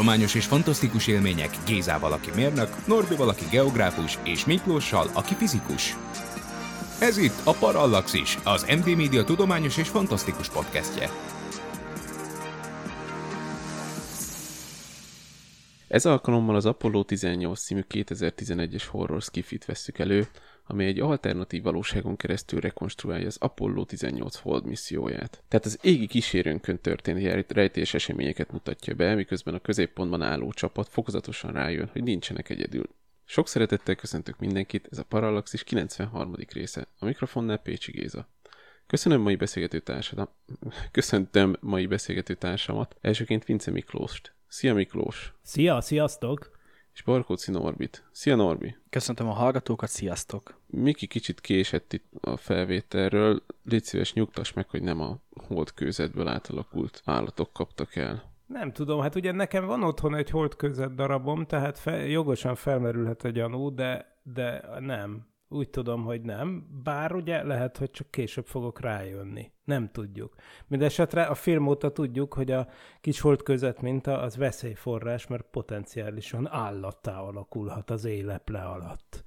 Tudományos és fantasztikus élmények Gézával, aki mérnök, Norbival, aki geográfus, és Miklóssal, aki fizikus. Ez itt a Parallaxis, az MD Media tudományos és fantasztikus podcastje. Ez alkalommal az Apollo 18 című 2011-es horror skifit vesszük elő, ami egy alternatív valóságon keresztül rekonstruálja az Apollo 18 hold misszióját. Tehát az égi kísérőnkön történt rejtélyes eseményeket mutatja be, miközben a középpontban álló csapat fokozatosan rájön, hogy nincsenek egyedül. Sok szeretettel köszöntök mindenkit, ez a Parallaxis 93. része. A mikrofonnál Pécsi Géza. Köszönöm mai beszélgető társadat. Köszöntöm mai beszélgető társamat. Elsőként Vince Miklóst. Szia Miklós! Szia, sziasztok! És Barkóci Norbit. Szia Norbi! Köszöntöm a hallgatókat, sziasztok! Miki kicsit késett itt a felvételről. Légy szíves, nyugtass meg, hogy nem a holdkőzetből átalakult állatok kaptak el. Nem tudom, hát ugye nekem van otthon egy holdközet darabom, tehát fel, jogosan felmerülhet egy gyanú, de, de nem. Úgy tudom, hogy nem, bár ugye lehet, hogy csak később fogok rájönni. Nem tudjuk. Mindenesetre a film óta tudjuk, hogy a kis holdközet minta az veszélyforrás, mert potenciálisan állattá alakulhat az éleple alatt.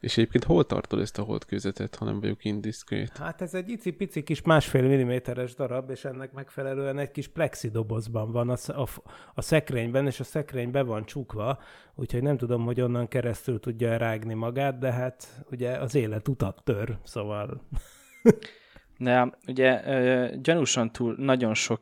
És egyébként hol tartod ezt a holdkőzetet, ha nem vagyok indiszkrét? Hát ez egy icipici kis másfél milliméteres darab, és ennek megfelelően egy kis plexidobozban van a, a, a szekrényben, és a szekrény be van csukva, úgyhogy nem tudom, hogy onnan keresztül tudja rágni magát, de hát ugye az élet utat tör, szóval... De ugye gyanúsan túl nagyon sok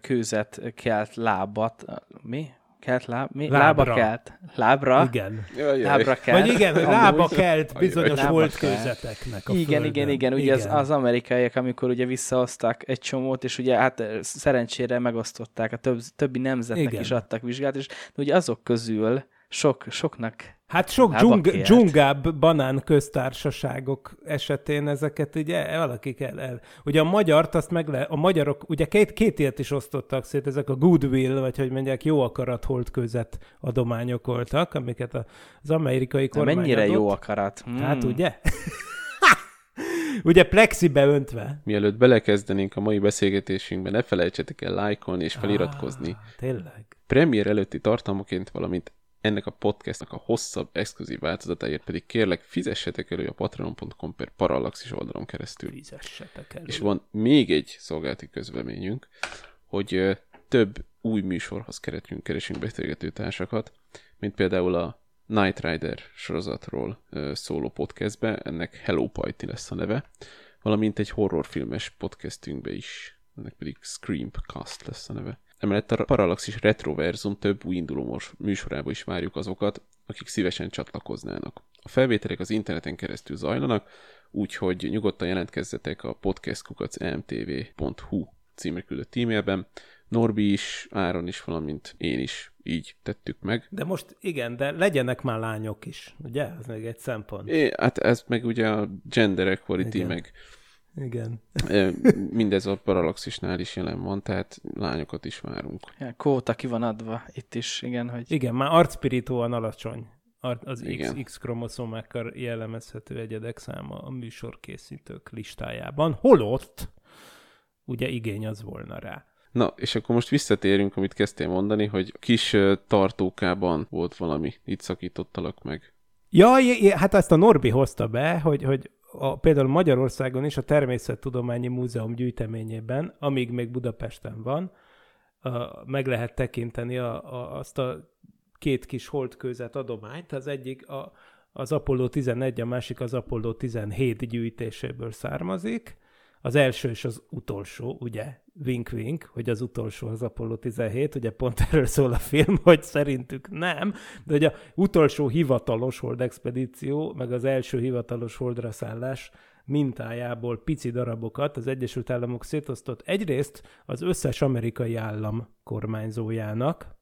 kőzet kelt lábat, mi? Kelt láb, mi? Lábra. Lába kelt. Lábra. Igen. Jaj, jaj. Lábra kelt. Vagy igen, hogy lába kelt bizonyos holdkőzeteknek a Igen, földön. igen, igen. Ugye igen. Az, az amerikaiak, amikor ugye visszahoztak egy csomót, és ugye hát szerencsére megosztották, a több, többi nemzetnek igen. is adtak vizsgát, és ugye azok közül sok, soknak Hát sok dzsung, dzsungább banán köztársaságok esetén ezeket ugye valaki kell el. Ugye a magyart, azt meg le, a magyarok, ugye két, két ilyet is osztottak szét, ezek a goodwill, vagy hogy mondják, jó akarat holdközet adományok voltak, amiket az amerikai kormány mennyire adott. jó akarat? Hmm. Hát ugye? ugye plexibe öntve. Mielőtt belekezdenénk a mai beszélgetésünkbe, ne felejtsetek el lájkolni és feliratkozni. Ah, tényleg. Premier előtti tartalmaként, valamint ennek a podcastnak a hosszabb, exkluzív változatáért pedig kérlek fizessetek elő a patreon.com per parallaxis oldalon keresztül. Fizessetek elő. És van még egy szolgálati közleményünk, hogy több új műsorhoz keretünk, keresünk beszélgető társakat, mint például a Night Rider sorozatról szóló podcastbe, ennek Hello Pajti lesz a neve, valamint egy horrorfilmes podcastünkbe is, ennek pedig Screamcast lesz a neve. Emellett a Parallaxis Retroverzum több új induló műsorába is várjuk azokat, akik szívesen csatlakoznának. A felvételek az interneten keresztül zajlanak, úgyhogy nyugodtan jelentkezzetek a podcastkukacmtv.hu címre küldött e-mailben. Norbi is, Áron is, valamint én is így tettük meg. De most igen, de legyenek már lányok is, ugye? Ez még egy szempont. É, hát ez meg ugye a gender equality, igen. meg igen. Mindez a Parallaxisnál is jelen van, tehát lányokat is várunk. Ja, kóta ki van adva itt is, igen, hogy... Igen, már arcspiritóan alacsony. Az igen. X, X kromoszómákkal jellemezhető egyedek száma a műsorkészítők listájában. Holott, ugye igény az volna rá. Na, és akkor most visszatérünk, amit kezdtél mondani, hogy kis tartókában volt valami, itt szakítottalak meg. Ja, hát ezt a Norbi hozta be, hogy, hogy a, például Magyarországon is a Természettudományi Múzeum gyűjteményében, amíg még Budapesten van, a, meg lehet tekinteni a, a, azt a két kis holdkőzet adományt. Az egyik a, az Apollo 11, a másik az Apollo 17 gyűjtéséből származik. Az első és az utolsó, ugye, wink-wink, hogy az utolsó az Apollo 17, ugye pont erről szól a film, hogy szerintük nem, de hogy a utolsó hivatalos hold expedíció, meg az első hivatalos holdra szállás mintájából pici darabokat az Egyesült Államok szétosztott egyrészt az összes amerikai állam kormányzójának,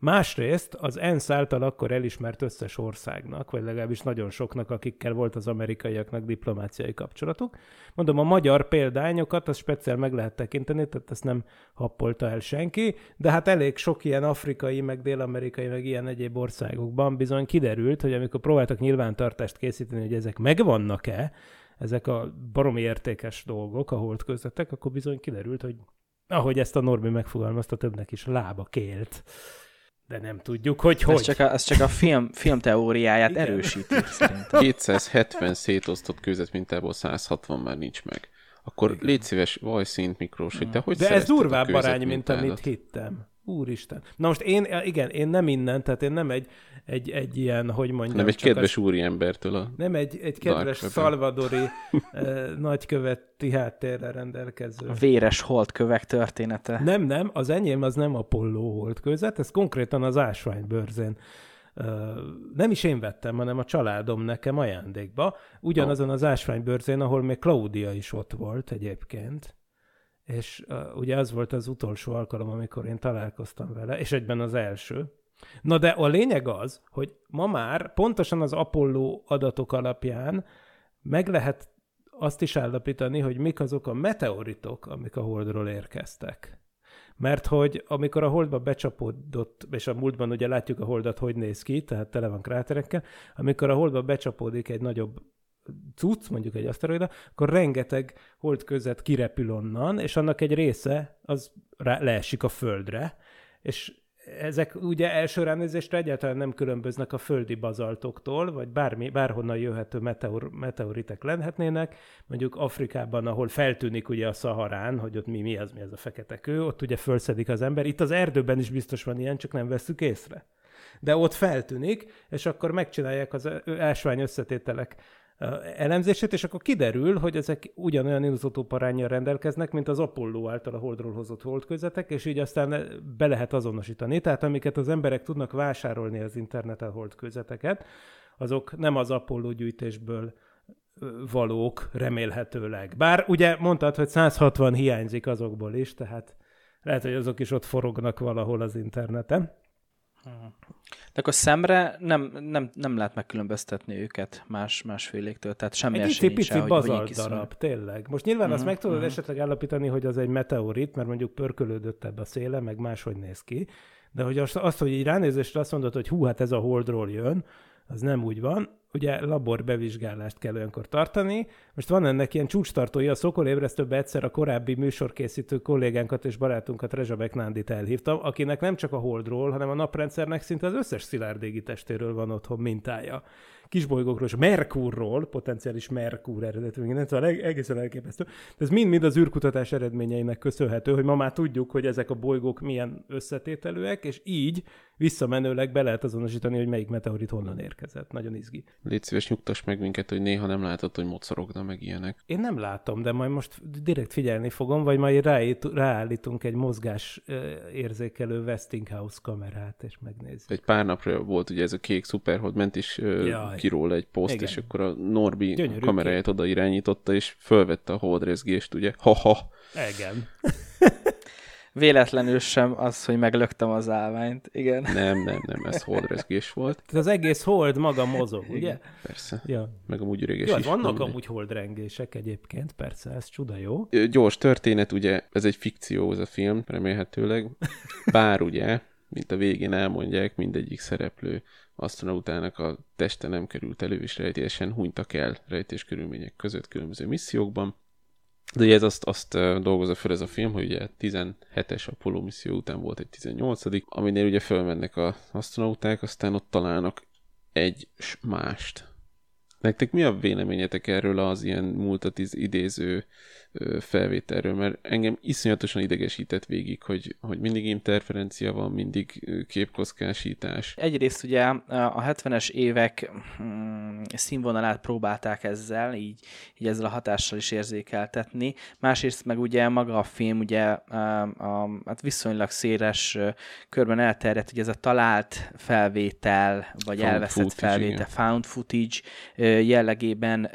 Másrészt az ENSZ által akkor elismert összes országnak, vagy legalábbis nagyon soknak, akikkel volt az amerikaiaknak diplomáciai kapcsolatuk. Mondom, a magyar példányokat, az speciál meg lehet tekinteni, tehát ezt nem happolta el senki, de hát elég sok ilyen afrikai, meg dél-amerikai, meg ilyen egyéb országokban bizony kiderült, hogy amikor próbáltak nyilvántartást készíteni, hogy ezek megvannak-e, ezek a baromi értékes dolgok, a holdközletek, akkor bizony kiderült, hogy ahogy ezt a Norbi megfogalmazta, többnek is lába kélt de nem tudjuk, hogy hogy. Ez csak a, ez csak a film, film teóriáját Igen. erősíti, szerintem. 270 szétosztott kőzet mintából 160 már nincs meg. Akkor Igen. légy szíves, Vajszint Miklós, hogy te hogy De ez durvább arány, mint amit hittem. Úristen. Na most én, igen, én nem innen, tehát én nem egy, egy, egy ilyen, hogy mondjam... Nem egy kedves az, úriembertől a Nem egy, egy kedves szalvadori eh, nagyköveti háttérre rendelkező. A véres holdkövek története. Nem, nem, az enyém az nem Apollo holdközet, ez konkrétan az ásványbőrzén Uh, nem is én vettem, hanem a családom nekem ajándékba, ugyanazon az ásványbőrzén, ahol még Claudia is ott volt egyébként és uh, ugye az volt az utolsó alkalom, amikor én találkoztam vele, és egyben az első. Na de a lényeg az, hogy ma már pontosan az Apollo adatok alapján meg lehet azt is állapítani, hogy mik azok a meteoritok, amik a Holdról érkeztek. Mert hogy amikor a Holdba becsapódott, és a múltban ugye látjuk a Holdat, hogy néz ki, tehát tele van kráterekkel, amikor a Holdba becsapódik egy nagyobb cucc, mondjuk egy aszteroida, akkor rengeteg holdközet kirepül onnan, és annak egy része az rá, leesik a Földre, és ezek ugye első ránézésre egyáltalán nem különböznek a földi bazaltoktól, vagy bármi, bárhonnan jöhető meteor, meteoritek lenhetnének. Mondjuk Afrikában, ahol feltűnik ugye a Szaharán, hogy ott mi, mi az, mi az a fekete kő, ott ugye fölszedik az ember. Itt az erdőben is biztos van ilyen, csak nem veszük észre. De ott feltűnik, és akkor megcsinálják az ásvány összetételek elemzését, és akkor kiderül, hogy ezek ugyanolyan izotóparányjal rendelkeznek, mint az Apollo által a Holdról hozott holdközetek, és így aztán be lehet azonosítani. Tehát amiket az emberek tudnak vásárolni az interneten holdközeteket, azok nem az Apollo gyűjtésből valók remélhetőleg. Bár ugye mondtad, hogy 160 hiányzik azokból is, tehát lehet, hogy azok is ott forognak valahol az interneten. De akkor szemre nem, nem, nem lehet megkülönböztetni őket más, másféléktől, tehát semmi egy esély pici bazalt darab, tényleg. Most nyilván uh-huh, azt meg tudod uh-huh. esetleg állapítani, hogy az egy meteorit, mert mondjuk pörkölődött ebbe a széle, meg máshogy néz ki, de hogy azt, azt hogy így ránézésre azt mondod, hogy hú, hát ez a holdról jön, az nem úgy van ugye labor bevizsgálást kell olyankor tartani. Most van ennek ilyen csúcstartója, a Szokol ébresztőbe egyszer a korábbi műsorkészítő kollégánkat és barátunkat Rezsabek Nándit elhívtam, akinek nem csak a Holdról, hanem a naprendszernek szinte az összes szilárd testéről van otthon mintája kisbolygókról és Merkurról, potenciális Merkur eredetű, nem szóval egészen elképesztő. De ez mind-mind az űrkutatás eredményeinek köszönhető, hogy ma már tudjuk, hogy ezek a bolygók milyen összetételűek, és így visszamenőleg be lehet azonosítani, hogy melyik meteorit honnan érkezett. Nagyon izgi. Légy szíves, nyugtass meg minket, hogy néha nem látod, hogy mocorogna meg ilyenek. Én nem látom, de majd most direkt figyelni fogom, vagy majd ráállítunk egy mozgás érzékelő Westinghouse kamerát, és megnézzük. Egy pár napra volt ugye ez a kék szuperhold, ment is Jaj. Ki róla egy poszt, Igen. és akkor a Norbi Gyönyörű kameráját oda irányította, és fölvette a holdrezgést, ugye? Ha-ha! Igen. Véletlenül sem az, hogy meglöktem az állványt, igen. Nem, nem, nem, ez holdrezgés volt. Tehát az egész hold maga mozog, ugye? Igen, persze. Ja. Meg amúgy üreges jó, is. Vannak nem amúgy holdrengések egyébként, persze, ez csuda jó. Gyors történet, ugye, ez egy fikció, ez a film, remélhetőleg. Bár ugye, mint a végén elmondják, mindegyik szereplő asztronautának a teste nem került elő, és rejtélyesen hunytak el rejtés körülmények között különböző missziókban. De ugye ez azt, azt dolgozza fel ez a film, hogy ugye 17-es Apollo misszió után volt egy 18 aminél ugye fölmennek az asztronauták, aztán ott találnak egy mást. Nektek mi a véleményetek erről az ilyen múltat idéző felvételről, mert engem iszonyatosan idegesített végig, hogy, hogy mindig interferencia van, mindig képkockásítás. Egyrészt ugye a 70-es évek mm, színvonalát próbálták ezzel, így, így ezzel a hatással is érzékeltetni. Másrészt meg ugye maga a film ugye a, a, hát viszonylag széles körben elterjedt, hogy ez a talált felvétel, vagy found elveszett footage, felvétel, igen. found footage jellegében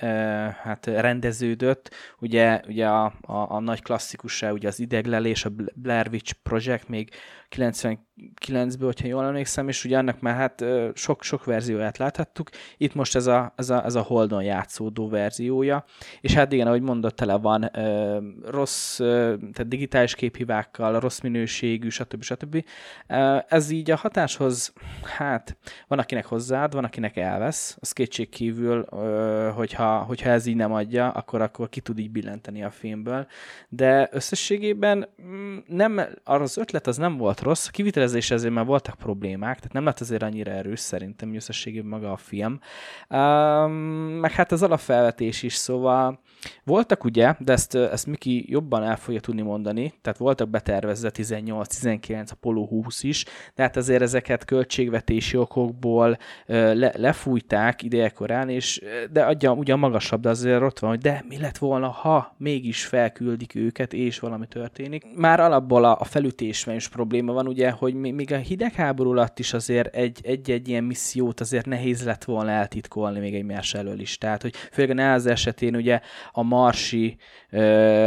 hát rendeződött. Ugye, ugye a, a, a nagy klasszikusa, ugye az ideglelés, a Blair Witch Project még 99-ből, hogyha jól emlékszem, és ugye annak már hát sok-sok verzióját láthattuk. Itt most ez a, ez a, ez a Holdon játszódó verziója, és hát igen, ahogy mondott, tele van ö, rossz, ö, tehát digitális képhibákkal, rossz minőségű, stb. stb. Ez így a hatáshoz, hát van akinek hozzáad, van akinek elvesz, az kétség kívül, ö, hogyha, hogyha ez így nem adja, akkor, akkor ki tud így billenteni a filmből, de összességében mm, nem, az ötlet az nem volt rossz, a kivitelezés ezért már voltak problémák, tehát nem lett azért annyira erős szerintem összességében maga a film. Um, meg hát az alapfelvetés is, szóval voltak ugye, de ezt, ezt Miki jobban el fogja tudni mondani, tehát voltak betervezve 18-19, Apollo 20 is, de hát azért ezeket költségvetési okokból le, lefújták idejekorán, és de adja ugyan magasabb, de azért ott van, hogy de mi lett volna, ha mégis felküldik őket, és valami történik. Már alapból a, a felütésben is probléma van, ugye, hogy még a hidegháború alatt is azért egy-egy ilyen missziót azért nehéz lett volna eltitkolni még egymás elől is. Tehát, hogy főleg a az esetén ugye a Marsi,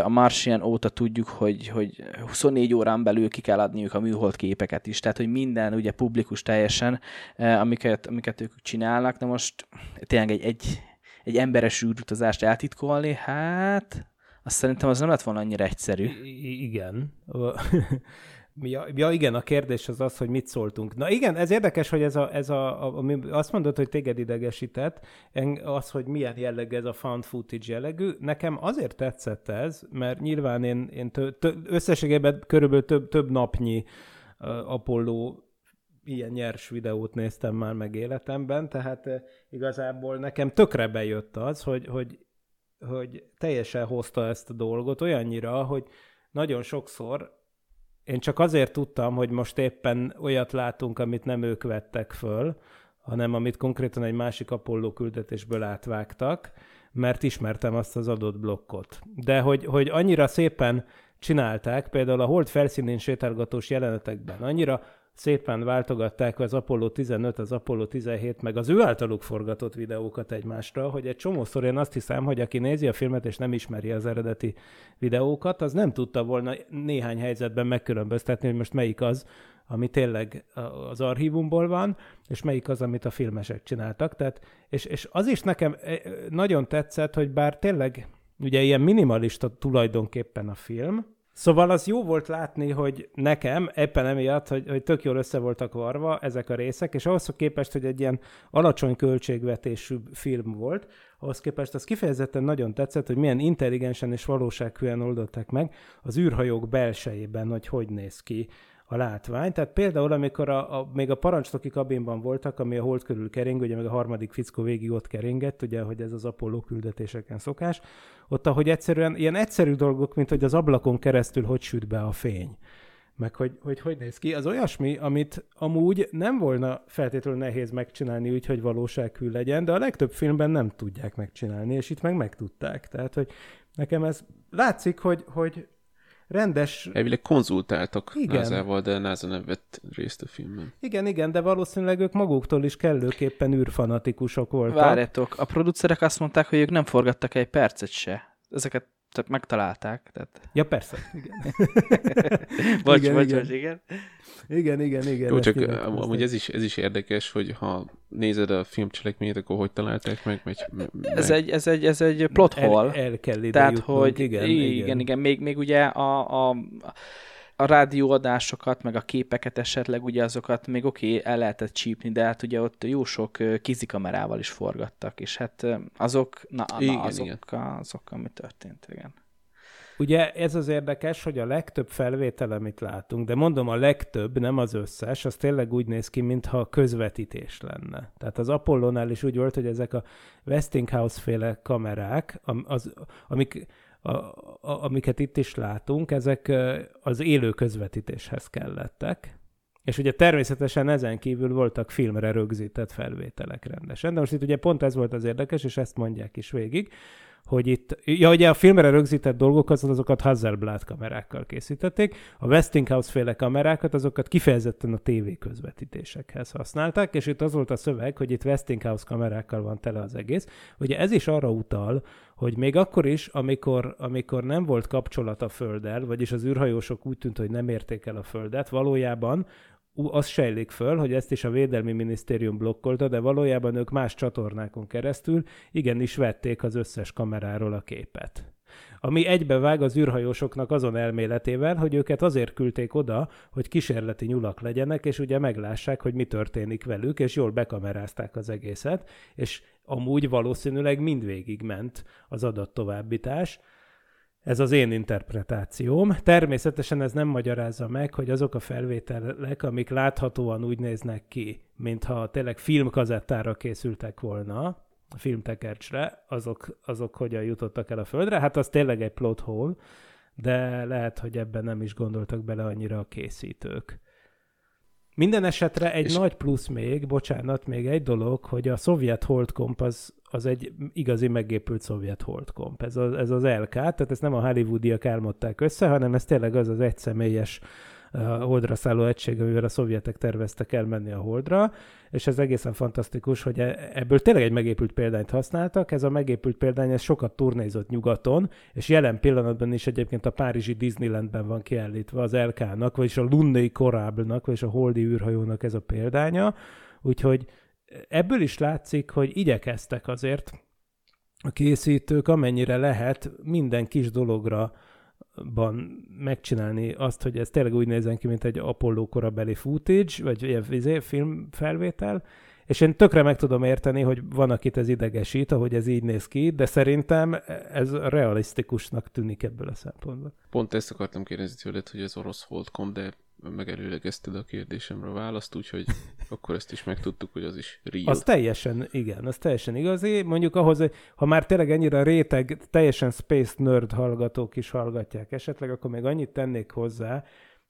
a Marsian óta tudjuk, hogy, hogy 24 órán belül ki kell adniuk a műhold képeket is, tehát hogy minden ugye publikus teljesen, amiket, amiket ők csinálnak, de most tényleg egy, egy, egy emberes űrutazást eltitkolni, hát azt szerintem az nem lett volna annyira egyszerű. I- igen. Ja, ja, igen, a kérdés az az, hogy mit szóltunk. Na igen, ez érdekes, hogy ez a, ez a, a ami azt mondod, hogy téged idegesített, az, hogy milyen jellegű ez a found footage jellegű. Nekem azért tetszett ez, mert nyilván én, én tö, tö, összességében körülbelül több, több napnyi uh, Apollo ilyen nyers videót néztem már meg életemben, tehát uh, igazából nekem tökre bejött az, hogy, hogy, hogy teljesen hozta ezt a dolgot olyannyira, hogy nagyon sokszor én csak azért tudtam, hogy most éppen olyat látunk, amit nem ők vettek föl, hanem amit konkrétan egy másik Apollo küldetésből átvágtak, mert ismertem azt az adott blokkot. De hogy, hogy annyira szépen csinálták, például a hold felszínén sétálgatós jelenetekben, annyira szépen váltogatták az Apollo 15, az Apollo 17, meg az ő általuk forgatott videókat egymásra, hogy egy csomószor én azt hiszem, hogy aki nézi a filmet és nem ismeri az eredeti videókat, az nem tudta volna néhány helyzetben megkülönböztetni, hogy most melyik az, ami tényleg az archívumból van, és melyik az, amit a filmesek csináltak. Tehát, és, és az is nekem eh, nagyon tetszett, hogy bár tényleg ugye ilyen minimalista tulajdonképpen a film, Szóval az jó volt látni, hogy nekem éppen emiatt, hogy, hogy tök jól össze voltak varva ezek a részek, és ahhoz képest, hogy egy ilyen alacsony költségvetésű film volt, ahhoz képest az kifejezetten nagyon tetszett, hogy milyen intelligensen és valósághűen oldották meg az űrhajók belsejében, hogy hogy néz ki a látvány. Tehát például, amikor a, a, még a parancsnoki kabinban voltak, ami a hold körül kering, ugye meg a harmadik fickó végig ott keringett, ugye, hogy ez az Apollo küldetéseken szokás, ott ahogy egyszerűen, ilyen egyszerű dolgok, mint hogy az ablakon keresztül hogy süt be a fény meg hogy, hogy hogy néz ki, az olyasmi, amit amúgy nem volna feltétlenül nehéz megcsinálni úgy, hogy valósághű legyen, de a legtöbb filmben nem tudják megcsinálni, és itt meg megtudták. Tehát, hogy nekem ez látszik, hogy, hogy rendes... Elvileg konzultáltak igen. NASA-val, de NASA nem vett részt a filmben. Igen, igen, de valószínűleg ők maguktól is kellőképpen űrfanatikusok voltak. Várjátok, a producerek azt mondták, hogy ők nem forgattak egy percet se. Ezeket tehát megtalálták. Tehát... Ja, persze, igen. bocs, igen, bocs, igen. bocs, igen. Igen, igen, igen. Jó, csak amúgy ez is, ez is érdekes, hogy ha nézed a filmcselekményt, akkor hogy találták meg? meg, meg... Ez, egy, ez, egy, ez egy plot hole. El, el kell ide Tehát, jutnunk. hogy igen, igen, igen, igen. Még, még ugye a, a a rádióadásokat, meg a képeket esetleg, ugye azokat még oké, okay, el lehetett csípni, de hát ugye ott jó sok kizikamerával is forgattak, és hát azok, na, igen, na azok, igen. azok, ami történt, igen. Ugye ez az érdekes, hogy a legtöbb felvétel, amit látunk, de mondom a legtöbb, nem az összes, az tényleg úgy néz ki, mintha közvetítés lenne. Tehát az Apollonál is úgy volt, hogy ezek a Westinghouse féle kamerák, az, amik a, a, amiket itt is látunk, ezek az élő közvetítéshez kellettek. És ugye természetesen ezen kívül voltak filmre rögzített felvételek rendesen. De most itt ugye pont ez volt az érdekes, és ezt mondják is végig, hogy itt, ja, ugye a filmre rögzített dolgokat, azokat Hasselblad kamerákkal készítették, a Westinghouse féle kamerákat, azokat kifejezetten a TV közvetítésekhez használták, és itt az volt a szöveg, hogy itt Westinghouse kamerákkal van tele az egész. Ugye ez is arra utal, hogy még akkor is, amikor, amikor nem volt kapcsolat a Földdel, vagyis az űrhajósok úgy tűnt, hogy nem érték el a Földet, valójában az sejlik föl, hogy ezt is a Védelmi Minisztérium blokkolta, de valójában ők más csatornákon keresztül igenis vették az összes kameráról a képet. Ami egybevág az űrhajósoknak azon elméletével, hogy őket azért küldték oda, hogy kísérleti nyulak legyenek, és ugye meglássák, hogy mi történik velük, és jól bekamerázták az egészet, és amúgy valószínűleg mindvégig ment az adattovábbítás, ez az én interpretációm. Természetesen ez nem magyarázza meg, hogy azok a felvételek, amik láthatóan úgy néznek ki, mintha tényleg filmkazettára készültek volna, a filmtekercsre, azok, azok hogyan jutottak el a földre. Hát az tényleg egy plot hole, de lehet, hogy ebben nem is gondoltak bele annyira a készítők. Minden esetre egy és... nagy plusz még, bocsánat, még egy dolog, hogy a szovjet holdkomp az, az egy igazi megépült szovjet holdkomp. Ez, a, ez az LK, tehát ezt nem a hollywoodiak álmodták össze, hanem ez tényleg az az egyszemélyes holdra szálló egység, amivel a szovjetek terveztek elmenni a holdra, és ez egészen fantasztikus, hogy e, ebből tényleg egy megépült példányt használtak. Ez a megépült példány, ez sokat turnézott nyugaton, és jelen pillanatban is egyébként a Párizsi Disneylandben van kiállítva az LK-nak, vagyis a Lunnai Korábnak, vagyis a Holdi űrhajónak ez a példánya. Úgyhogy ebből is látszik, hogy igyekeztek azért a készítők, amennyire lehet minden kis dologra ban megcsinálni azt, hogy ez tényleg úgy nézzen ki, mint egy Apollo korabeli footage, vagy ilyen izé, filmfelvétel, és én tökre meg tudom érteni, hogy van, akit ez idegesít, ahogy ez így néz ki, de szerintem ez realisztikusnak tűnik ebből a szempontból. Pont ezt akartam kérdezni tőled, hogy ez orosz holdkom, de megelőlegezted a kérdésemre a választ, úgyhogy akkor ezt is megtudtuk, hogy az is real. Az teljesen, igen, az teljesen igazi. Mondjuk ahhoz, ha már tényleg ennyire réteg, teljesen space nerd hallgatók is hallgatják esetleg, akkor még annyit tennék hozzá,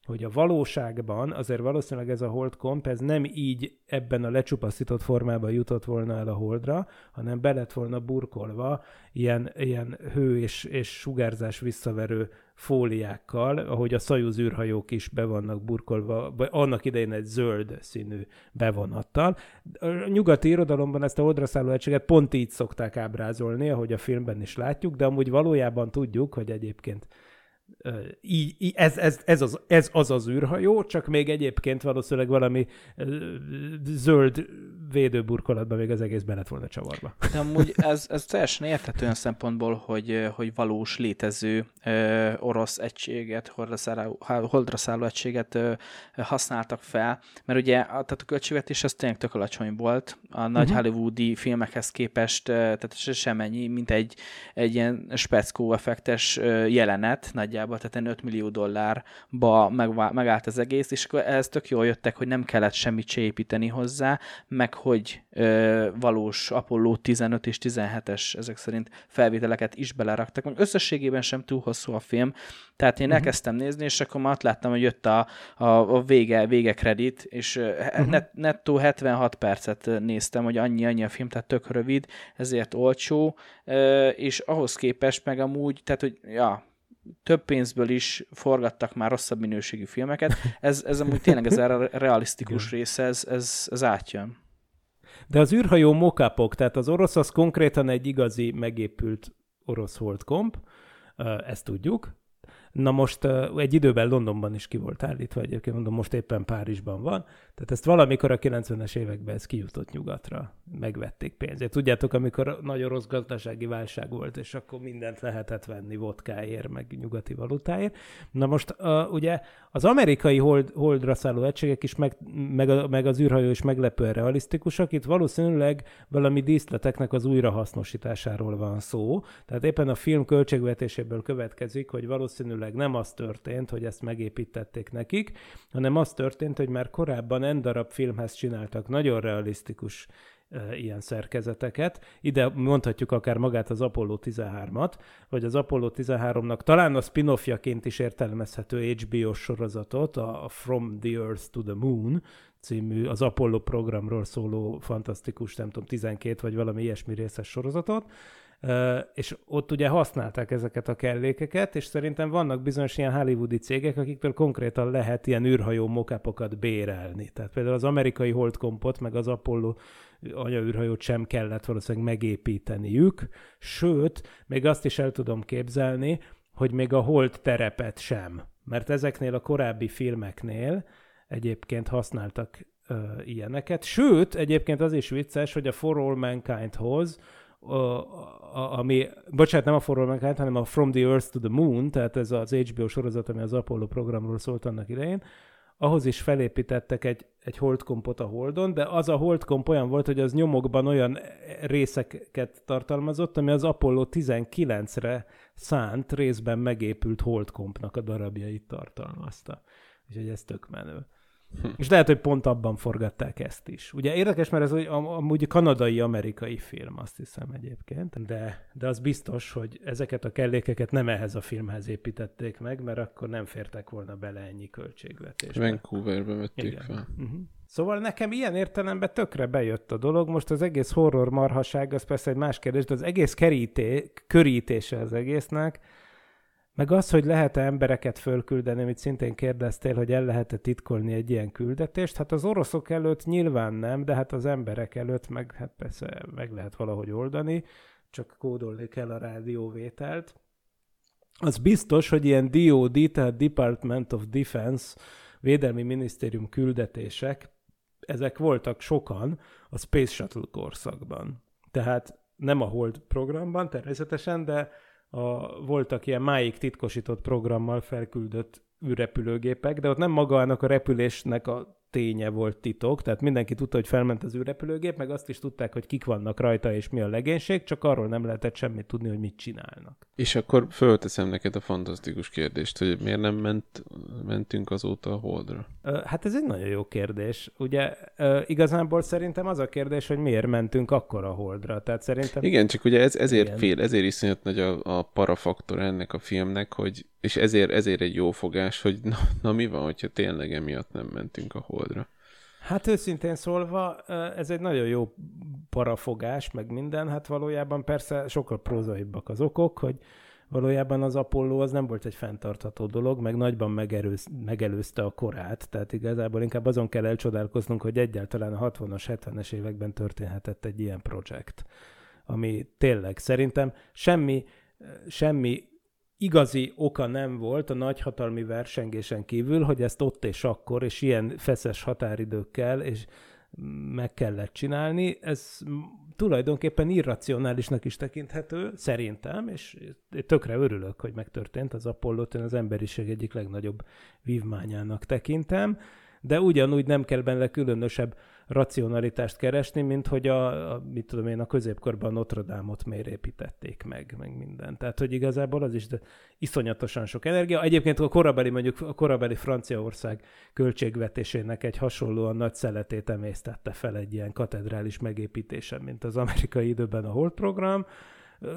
hogy a valóságban azért valószínűleg ez a hold komp, ez nem így ebben a lecsupaszított formában jutott volna el a holdra, hanem be lett volna burkolva ilyen, ilyen hő és, és sugárzás visszaverő fóliákkal, ahogy a szajúz űrhajók is be vannak burkolva, vagy annak idején egy zöld színű bevonattal. A nyugati irodalomban ezt a holdra egységet pont így szokták ábrázolni, ahogy a filmben is látjuk, de amúgy valójában tudjuk, hogy egyébként így, így ez, ez, ez, az, ez az az űrhajó, csak még egyébként valószínűleg valami zöld védőburkolatban még az egész be lett volna csavarba. De amúgy ez, ez teljesen érthető olyan szempontból, hogy, hogy valós létező ö, orosz egységet, holdra szálló egységet ö, használtak fel, mert ugye tehát a költségvetés az tényleg tök alacsony volt, a nagy uh-huh. hollywoodi filmekhez képest, tehát semennyi, mint egy, egy ilyen speckó effektes jelenet nagyjából, tehát 5 millió dollárba megállt az egész, és akkor ez tök jól jöttek, hogy nem kellett semmit se építeni hozzá, meg hogy ö, valós Apollo 15 és 17-es ezek szerint felvételeket is beleraktak. Összességében sem túl hosszú a film, tehát én uh-huh. elkezdtem nézni, és akkor már láttam, hogy jött a, a, a vége, vége kredit, és uh-huh. net, nettó 76 percet néztem, hogy annyi-annyi a film, tehát tök rövid, ezért olcsó, és ahhoz képest meg amúgy, tehát hogy ja, több pénzből is forgattak már rosszabb minőségű filmeket. Ez, ez amúgy tényleg ez a realisztikus része, ez, ez, ez átjön. De az űrhajó mokapok, tehát az orosz az konkrétan egy igazi megépült orosz holdkomp, ezt tudjuk, Na most egy időben Londonban is ki volt állítva, egyébként mondom, most éppen Párizsban van. Tehát ezt valamikor a 90-es években ez kijutott nyugatra. Megvették pénzét. Tudjátok, amikor nagyon rossz gazdasági válság volt, és akkor mindent lehetett venni vodkáért, meg nyugati valutáért. Na most uh, ugye az amerikai hold, holdra szálló egységek is, meg, meg, a, meg az űrhajó is meglepően realisztikusak. Itt valószínűleg valami díszleteknek az újrahasznosításáról van szó. Tehát éppen a film költségvetéséből következik, hogy valószínűleg nem az történt, hogy ezt megépítették nekik, hanem az történt, hogy már korábban en darab filmhez csináltak nagyon realisztikus ilyen szerkezeteket. Ide mondhatjuk akár magát az Apollo 13-at, vagy az Apollo 13-nak talán a spin-offjaként is értelmezhető HBO sorozatot, a From the Earth to the Moon című, az Apollo programról szóló fantasztikus, nem tudom, 12 vagy valami ilyesmi részes sorozatot. És ott ugye használták ezeket a kellékeket, és szerintem vannak bizonyos ilyen hollywoodi cégek, akiktől konkrétan lehet ilyen űrhajó mokápokat bérelni. Tehát például az amerikai holdkompot, meg az Apollo anyaűrhajót sem kellett valószínűleg megépíteniük, sőt, még azt is el tudom képzelni, hogy még a hold terepet sem. Mert ezeknél a korábbi filmeknél egyébként használtak ö, ilyeneket. Sőt, egyébként az is vicces, hogy a For All Mankindhoz ami, bocsánat, nem a For All Mankind, hanem a From the Earth to the Moon, tehát ez az HBO sorozat, ami az Apollo programról szólt annak idején, ahhoz is felépítettek egy, egy holdkompot a holdon, de az a holdkomp olyan volt, hogy az nyomokban olyan részeket tartalmazott, ami az Apollo 19-re szánt részben megépült holdkompnak a darabjait tartalmazta. Úgyhogy ez tök menő. És lehet, hogy pont abban forgatták ezt is. Ugye érdekes, mert ez amúgy kanadai-amerikai film, azt hiszem egyébként, de, de az biztos, hogy ezeket a kellékeket nem ehhez a filmhez építették meg, mert akkor nem fértek volna bele ennyi költségvetésbe. Vancouverbe vették Igen. fel. Uh-huh. Szóval nekem ilyen értelemben tökre bejött a dolog. Most az egész horror marhaság, az persze egy más kérdés, de az egész keríté, körítése az egésznek, meg az, hogy lehet-e embereket fölküldeni, amit szintén kérdeztél, hogy el lehet-e titkolni egy ilyen küldetést, hát az oroszok előtt nyilván nem, de hát az emberek előtt meg hát persze meg lehet valahogy oldani, csak kódolni kell a rádióvételt. Az biztos, hogy ilyen DOD, tehát Department of Defense, Védelmi Minisztérium küldetések, ezek voltak sokan a Space Shuttle korszakban. Tehát nem a Hold programban természetesen, de a, voltak ilyen máig titkosított programmal felküldött űrrepülőgépek, de ott nem magának a repülésnek a ténye volt titok, tehát mindenki tudta, hogy felment az űrrepülőgép, meg azt is tudták, hogy kik vannak rajta és mi a legénység, csak arról nem lehetett semmit tudni, hogy mit csinálnak. És akkor fölteszem neked a fantasztikus kérdést, hogy miért nem ment, mentünk azóta a Holdra? Hát ez egy nagyon jó kérdés. Ugye igazából szerintem az a kérdés, hogy miért mentünk akkor a Holdra. Tehát szerintem... Igen, csak ugye ez, ezért Igen. fél, ezért iszonyat nagy a, a parafaktor ennek a filmnek, hogy és ezért, ezért egy jó fogás, hogy na, na mi van, hogyha tényleg emiatt nem mentünk a Holdra. Hát őszintén szólva, ez egy nagyon jó parafogás, meg minden, hát valójában persze sokkal prózaibbak az okok, hogy valójában az Apollo az nem volt egy fenntartható dolog, meg nagyban megerőz, megelőzte a korát, tehát igazából inkább azon kell elcsodálkoznunk, hogy egyáltalán a 60-as, 70-es években történhetett egy ilyen projekt, ami tényleg szerintem semmi, semmi igazi oka nem volt a nagyhatalmi versengésen kívül, hogy ezt ott és akkor, és ilyen feszes határidőkkel, és meg kellett csinálni. Ez tulajdonképpen irracionálisnak is tekinthető, szerintem, és tökre örülök, hogy megtörtént az Apollo-t, én az emberiség egyik legnagyobb vívmányának tekintem, de ugyanúgy nem kell benne különösebb racionalitást keresni, mint hogy a, a mit tudom én, a középkorban Notre Dame-ot miért építették meg, meg minden. Tehát, hogy igazából az is de iszonyatosan sok energia. Egyébként a korabeli, mondjuk a korabeli Franciaország költségvetésének egy hasonlóan nagy szeletét emésztette fel egy ilyen katedrális megépítése, mint az amerikai időben a Hold program.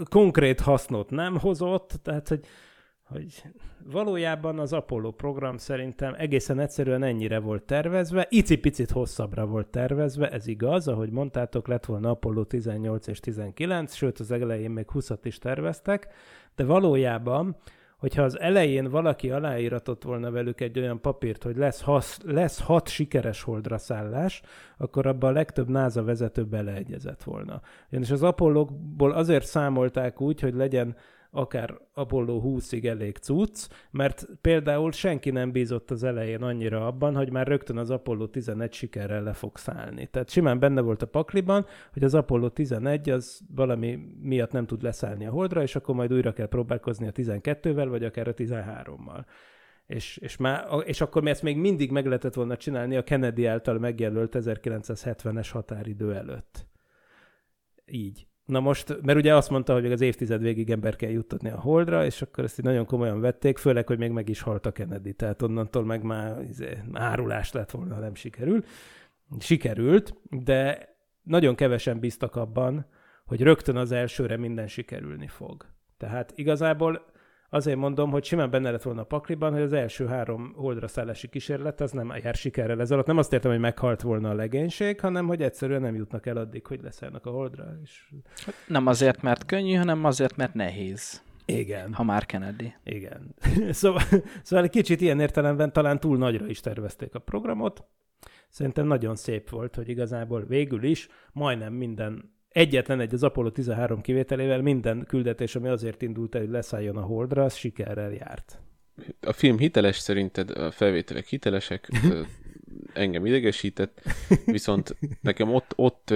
Konkrét hasznot nem hozott, tehát, hogy hogy valójában az Apollo program szerintem egészen egyszerűen ennyire volt tervezve, icipicit hosszabbra volt tervezve, ez igaz, ahogy mondtátok, lett volna Apollo 18 és 19, sőt az elején még 20 is terveztek, de valójában, hogyha az elején valaki aláíratott volna velük egy olyan papírt, hogy lesz, hasz, lesz hat sikeres holdra szállás, akkor abban a legtöbb NASA vezető beleegyezett volna. Ugyanis az Apollo-ból azért számolták úgy, hogy legyen akár Apollo 20-ig elég cucc, mert például senki nem bízott az elején annyira abban, hogy már rögtön az Apollo 11 sikerrel le fog szállni. Tehát simán benne volt a pakliban, hogy az Apollo 11 az valami miatt nem tud leszállni a holdra, és akkor majd újra kell próbálkozni a 12-vel, vagy akár a 13-mal. És, és, már, és akkor ezt még mindig meg lehetett volna csinálni a Kennedy által megjelölt 1970-es határidő előtt. Így. Na most, mert ugye azt mondta, hogy az évtized végig ember kell juttatni a Holdra, és akkor ezt így nagyon komolyan vették, főleg, hogy még meg is halt a Kennedy, tehát onnantól meg már izé, árulás lett volna, nem sikerül. Sikerült, de nagyon kevesen bíztak abban, hogy rögtön az elsőre minden sikerülni fog. Tehát igazából Azért mondom, hogy simán benne lett volna a pakliban, hogy az első három holdra szállási kísérlet az nem jár sikerrel ez alatt. Nem azt értem, hogy meghalt volna a legénység, hanem hogy egyszerűen nem jutnak el addig, hogy leszállnak a holdra. És... Nem azért, mert könnyű, hanem azért, mert nehéz. Igen. Ha már Kennedy. Igen. szóval, szóval egy kicsit ilyen értelemben talán túl nagyra is tervezték a programot. Szerintem nagyon szép volt, hogy igazából végül is majdnem minden egyetlen egy az Apollo 13 kivételével minden küldetés, ami azért indult el, hogy leszálljon a Holdra, az sikerrel járt. A film hiteles szerinted, a felvételek hitelesek, engem idegesített, viszont nekem ott, ott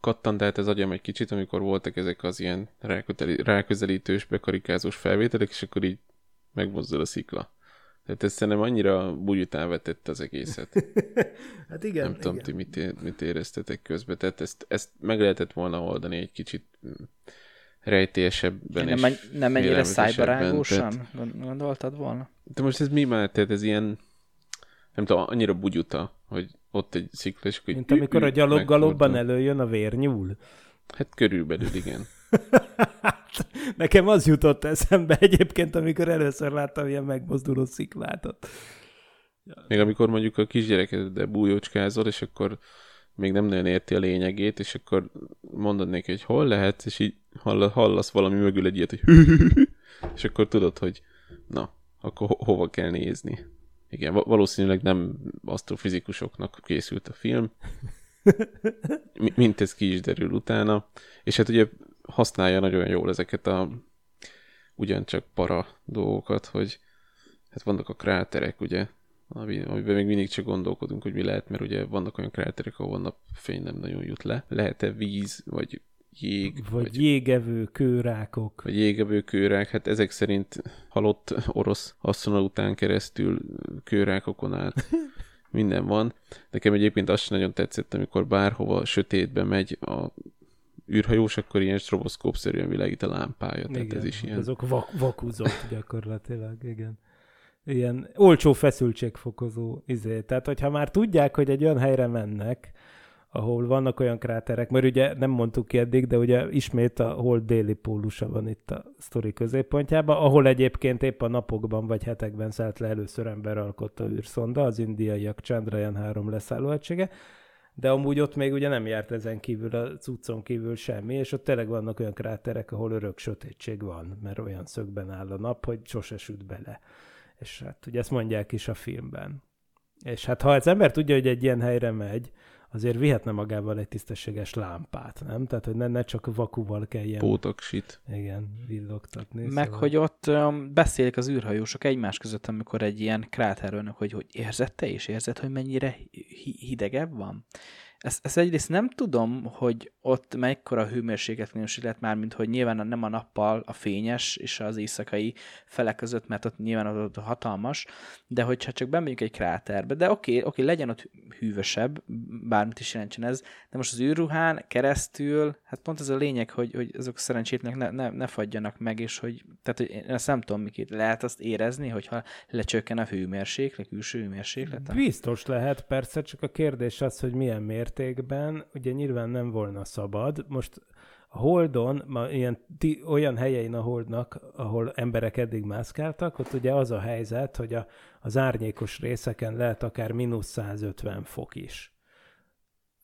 kattant át ez agyam egy kicsit, amikor voltak ezek az ilyen ráközelítős, bekarikázós felvételek, és akkor így megmozdul a szikla. Tehát ez szerintem annyira bugyután vetett az egészet. hát igen, Nem tudom, igen. ti mit, é- mit éreztetek közben. Tehát ezt, ezt meg lehetett volna oldani egy kicsit rejtélyesebben Nem, és nem félelmetesebben. szájbarágósan Tehát- Gond- gondoltad volna? De most ez mi már? Tehát ez ilyen, nem tudom, annyira bugyuta, hogy ott egy szikla, és akkor Mint amikor a gyaloggalobban előjön a vérnyúl. Hát körülbelül, igen. Nekem az jutott eszembe egyébként, amikor először láttam ilyen megmozduló sziklátot. Még amikor mondjuk a kisgyerekeddel bújócskázol, és akkor még nem nagyon érti a lényegét, és akkor mondod neki, hogy hol lehet, és így hall- hallasz valami mögül egy ilyet, hogy és akkor tudod, hogy na, akkor ho- hova kell nézni. Igen, va- valószínűleg nem asztrofizikusoknak készült a film, Mi- mint ez ki is derül utána, és hát ugye használja nagyon jól ezeket a ugyancsak para dolgokat, hogy hát vannak a kráterek, ugye, ami, amiben még mindig csak gondolkodunk, hogy mi lehet, mert ugye vannak olyan kráterek, ahol napfény nem nagyon jut le. Lehet-e víz, vagy jég, Vagy, vagy jégevő kőrákok. vagy jégevő kőrák, hát ezek szerint halott orosz után keresztül kőrákokon át minden van. Nekem egyébként azt sem nagyon tetszett, amikor bárhova sötétbe megy a űrhajós, akkor ilyen stroboszkópszerűen világít a lámpája. Tehát igen, ez is ilyen... azok vak- vakuzott gyakorlatilag, igen. Ilyen olcsó feszültségfokozó izé. Tehát, hogyha már tudják, hogy egy olyan helyre mennek, ahol vannak olyan kráterek, mert ugye nem mondtuk ki eddig, de ugye ismét a hold déli pólusa van itt a sztori középpontjában, ahol egyébként épp a napokban vagy hetekben szállt le először emberalkotta űrszonda, az indiaiak Chandrayaan 3 leszállóegysége, de amúgy ott még ugye nem járt ezen kívül, a cuccon kívül semmi, és ott tényleg vannak olyan kráterek, ahol örök sötétség van, mert olyan szögben áll a nap, hogy sose süt bele. És hát ugye ezt mondják is a filmben. És hát ha az ember tudja, hogy egy ilyen helyre megy, azért vihetne magával egy tisztességes lámpát, nem? Tehát, hogy ne, ne csak vakuval kelljen, Pótoksit. igen, villogtatni. Meg, szóval- hogy ott um, beszélik az űrhajósok egymás között, amikor egy ilyen kráterölnek, hogy, hogy érzed te is, érzed, hogy mennyire hi- hidegebb van? Ezt, ezt egyrészt nem tudom, hogy ott mekkora hőmérséklet lehet már, mint hogy nyilván nem a nappal a fényes és az éjszakai felek között, mert ott nyilván ott hatalmas, de hogyha csak bemegyünk egy kráterbe, de oké, okay, oké, okay, legyen ott hűvösebb, bármit is jelentsen ez, de most az űrruhán keresztül, hát pont ez a lényeg, hogy, hogy azok szerencsétlenek ne, ne, ne fagyjanak meg, és hogy, tehát hogy én ezt nem tudom, mikét lehet azt érezni, hogyha lecsökken a hőmérséklet, külső hőmérséklet. Biztos lehet, persze, csak a kérdés az, hogy milyen mértékben, ugye nyilván nem volna szabad. Most a Holdon, ma ilyen ti, olyan helyein a Holdnak, ahol emberek eddig mászkáltak, ott ugye az a helyzet, hogy a, az árnyékos részeken lehet akár mínusz 150 fok is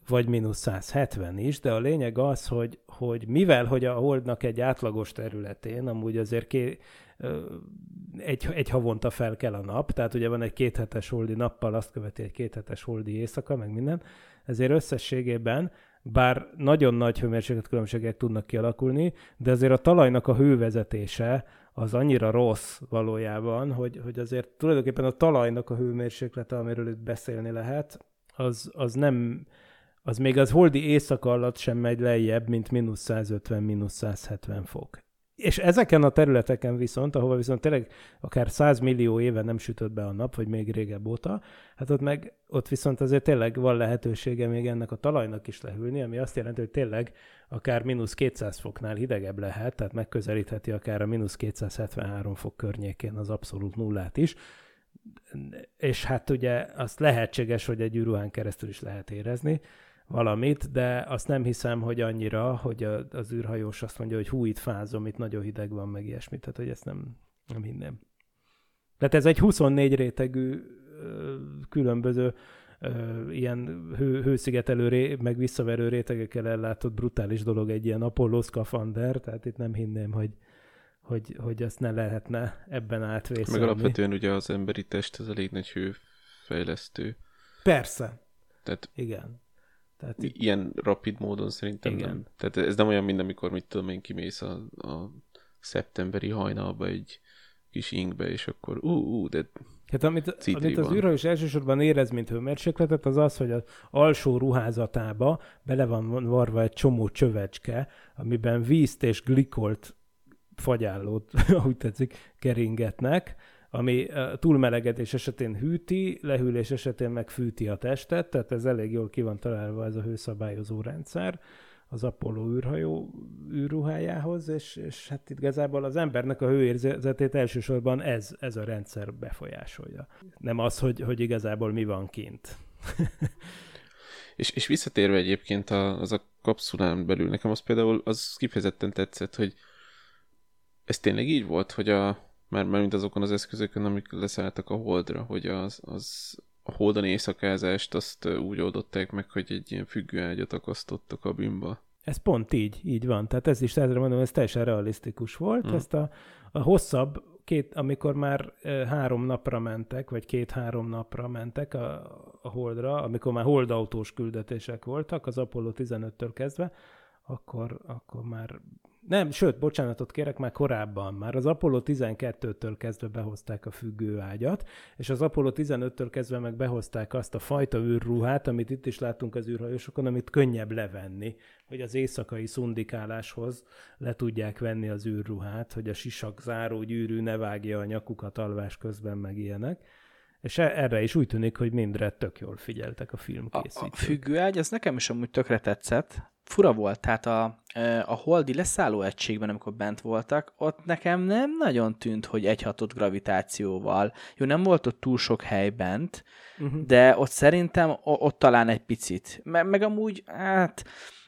vagy mínusz 170 is, de a lényeg az, hogy, hogy mivel, hogy a Holdnak egy átlagos területén, amúgy azért ké, egy, egy havonta fel kell a nap, tehát ugye van egy kéthetes holdi nappal, azt követi egy kéthetes holdi éjszaka, meg minden, ezért összességében, bár nagyon nagy hőmérséklet különbségek tudnak kialakulni, de azért a talajnak a hővezetése az annyira rossz valójában, hogy, hogy azért tulajdonképpen a talajnak a hőmérséklete, amiről itt beszélni lehet, az, az nem, az még az holdi éjszaka alatt sem megy lejjebb, mint mínusz 150, mínusz 170 fok. És ezeken a területeken viszont, ahova viszont tényleg akár 100 millió éve nem sütött be a nap, vagy még régebb óta, hát ott meg, ott viszont azért tényleg van lehetősége még ennek a talajnak is lehűlni, ami azt jelenti, hogy tényleg akár mínusz 200 foknál hidegebb lehet, tehát megközelítheti akár a mínusz 273 fok környékén az abszolút nullát is, és hát ugye azt lehetséges, hogy egy űrruhán keresztül is lehet érezni, valamit, de azt nem hiszem, hogy annyira, hogy a, az űrhajós azt mondja, hogy hú, itt fázom, itt nagyon hideg van, meg ilyesmit, tehát hogy ezt nem, nem hinném. Tehát ez egy 24 rétegű különböző ilyen hő, hőszigetelő, ré, meg visszaverő rétegekkel ellátott brutális dolog egy ilyen Apollo szkafander, tehát itt nem hinném, hogy, hogy, hogy ezt ne lehetne ebben átvészelni. Meg alapvetően ugye az emberi test az elég nagy hőfejlesztő. Persze. Tehát Igen. Tehát itt... ilyen rapid módon szerintem Igen. nem. Tehát ez nem olyan, mint amikor, mit tudom én, kimész a, a szeptemberi hajnalba egy kis inkbe, és akkor ú, ú, de Hát amit, amit az űrhajós elsősorban érez, mint hőmérsékletet, az az, hogy az alsó ruházatába bele van varva egy csomó csövecske, amiben vízt és glikolt fagyállót, ahogy tetszik, keringetnek, ami túlmelegedés esetén hűti, lehűlés esetén meg fűti a testet, tehát ez elég jól ki van találva ez a hőszabályozó rendszer az Apollo űrhajó űrruhájához, és, és hát itt igazából az embernek a hőérzetét elsősorban ez, ez a rendszer befolyásolja. Nem az, hogy, hogy igazából mi van kint. és, és visszatérve egyébként a, az a kapszulán belül, nekem az például az kifejezetten tetszett, hogy ez tényleg így volt, hogy a, már, már mint azokon az eszközökön, amik leszálltak a holdra, hogy az, az a holdon éjszakázást azt úgy oldották meg, hogy egy ilyen függőágyat akasztottak a bűnba. Ez pont így, így van. Tehát ez is, ezre mondom, ez teljesen realisztikus volt. Hmm. Ezt a, a hosszabb, két, amikor már három napra mentek, vagy két-három napra mentek a, a Holdra, amikor már holdautós küldetések voltak, az Apollo 15-től kezdve, akkor, akkor már nem, sőt, bocsánatot kérek, már korábban, már az Apollo 12-től kezdve behozták a függőágyat, és az Apollo 15-től kezdve meg behozták azt a fajta űrruhát, amit itt is látunk az űrhajósokon, amit könnyebb levenni, hogy az éjszakai szundikáláshoz le tudják venni az űrruhát, hogy a sisak záró gyűrű ne vágja a nyakukat alvás közben, meg ilyenek. És e- erre is úgy tűnik, hogy mindre tök jól figyeltek a filmkészítők. A, a függőágy, ez nekem is amúgy tökre tetszett, fura volt, tehát a, a holdi leszálló egységben, amikor bent voltak, ott nekem nem nagyon tűnt, hogy egyhatott gravitációval. Jó, nem volt ott túl sok hely bent, uh-huh. de ott szerintem ott talán egy picit. Meg, meg amúgy, hát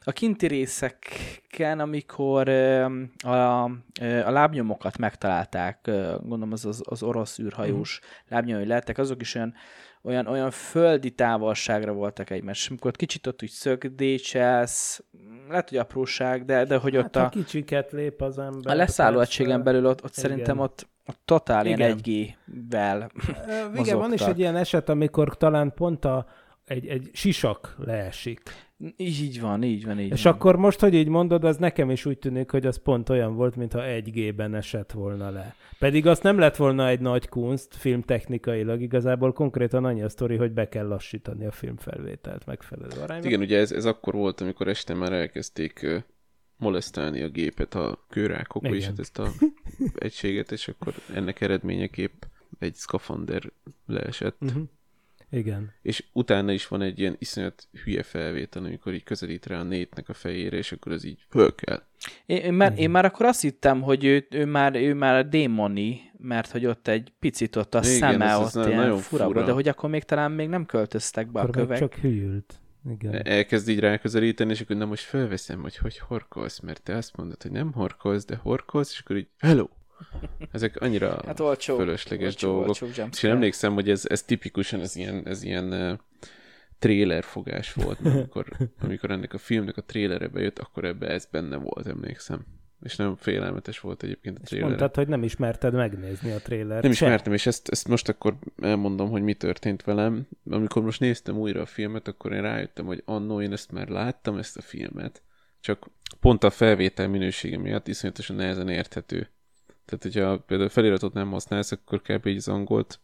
a kinti részeken, amikor a, a lábnyomokat megtalálták, gondolom az, az, az orosz űrhajós uh-huh. lábnyomai lettek, azok is olyan olyan, olyan földi távolságra voltak egymás. Amikor kicsit ott úgy szögdécselsz, lehet, hogy apróság, de, de hogy hát, ott a... kicsiket lép az ember. A leszálló egységen belül ott, ott szerintem ott, ott totál igen. ilyen 1G-vel Igen, van is egy ilyen eset, amikor talán pont a, egy, egy sisak leesik. Így, így van, így van, így És van. akkor most, hogy így mondod, az nekem is úgy tűnik, hogy az pont olyan volt, mintha egy G-ben esett volna le. Pedig azt nem lett volna egy nagy kunst filmtechnikailag, igazából konkrétan annyi a sztori, hogy be kell lassítani a filmfelvételt megfelelő arányban. Igen, ugye ez, ez akkor volt, amikor este már elkezdték molesztálni a gépet a kőrákok, vagyis hát ezt a egységet, és akkor ennek eredményeképp egy szkafander leesett. Uh-huh. Igen. És utána is van egy ilyen iszonyat hülye felvétel, amikor így közelít rá a nétnek a fejére, és akkor az így kell. Én, én, már, én már akkor azt hittem, hogy ő, ő, már, ő már démoni, mert hogy ott egy picit ott a Igen, szeme ez, ez ott ilyen nagyon fura, fura, de hogy akkor még talán még nem költöztek be akkor a kövek. csak hűlt. Igen. Elkezd így ráközelíteni, és akkor nem most felveszem, hogy hogy horkolsz, mert te azt mondod, hogy nem horkolsz, de horkolsz, és akkor így, hello, ezek annyira hát olcsó, fölösleges olcsó, dolgok. Olcsó és én emlékszem, hogy ez, ez tipikusan ez ilyen, ez ilyen uh, trailer fogás volt, amikor, amikor ennek a filmnek a trailere bejött, akkor ebbe ez benne volt, emlékszem. És nem félelmetes volt egyébként a trailer. Mondtad, hogy nem ismerted megnézni a trailert. Nem ismertem, és ezt, ezt most akkor elmondom, hogy mi történt velem. Amikor most néztem újra a filmet, akkor én rájöttem, hogy annó én ezt már láttam, ezt a filmet. Csak pont a felvétel minősége miatt iszonyatosan nehezen érthető. Tehát, hogyha például feliratot nem használsz, akkor kb. így az angolt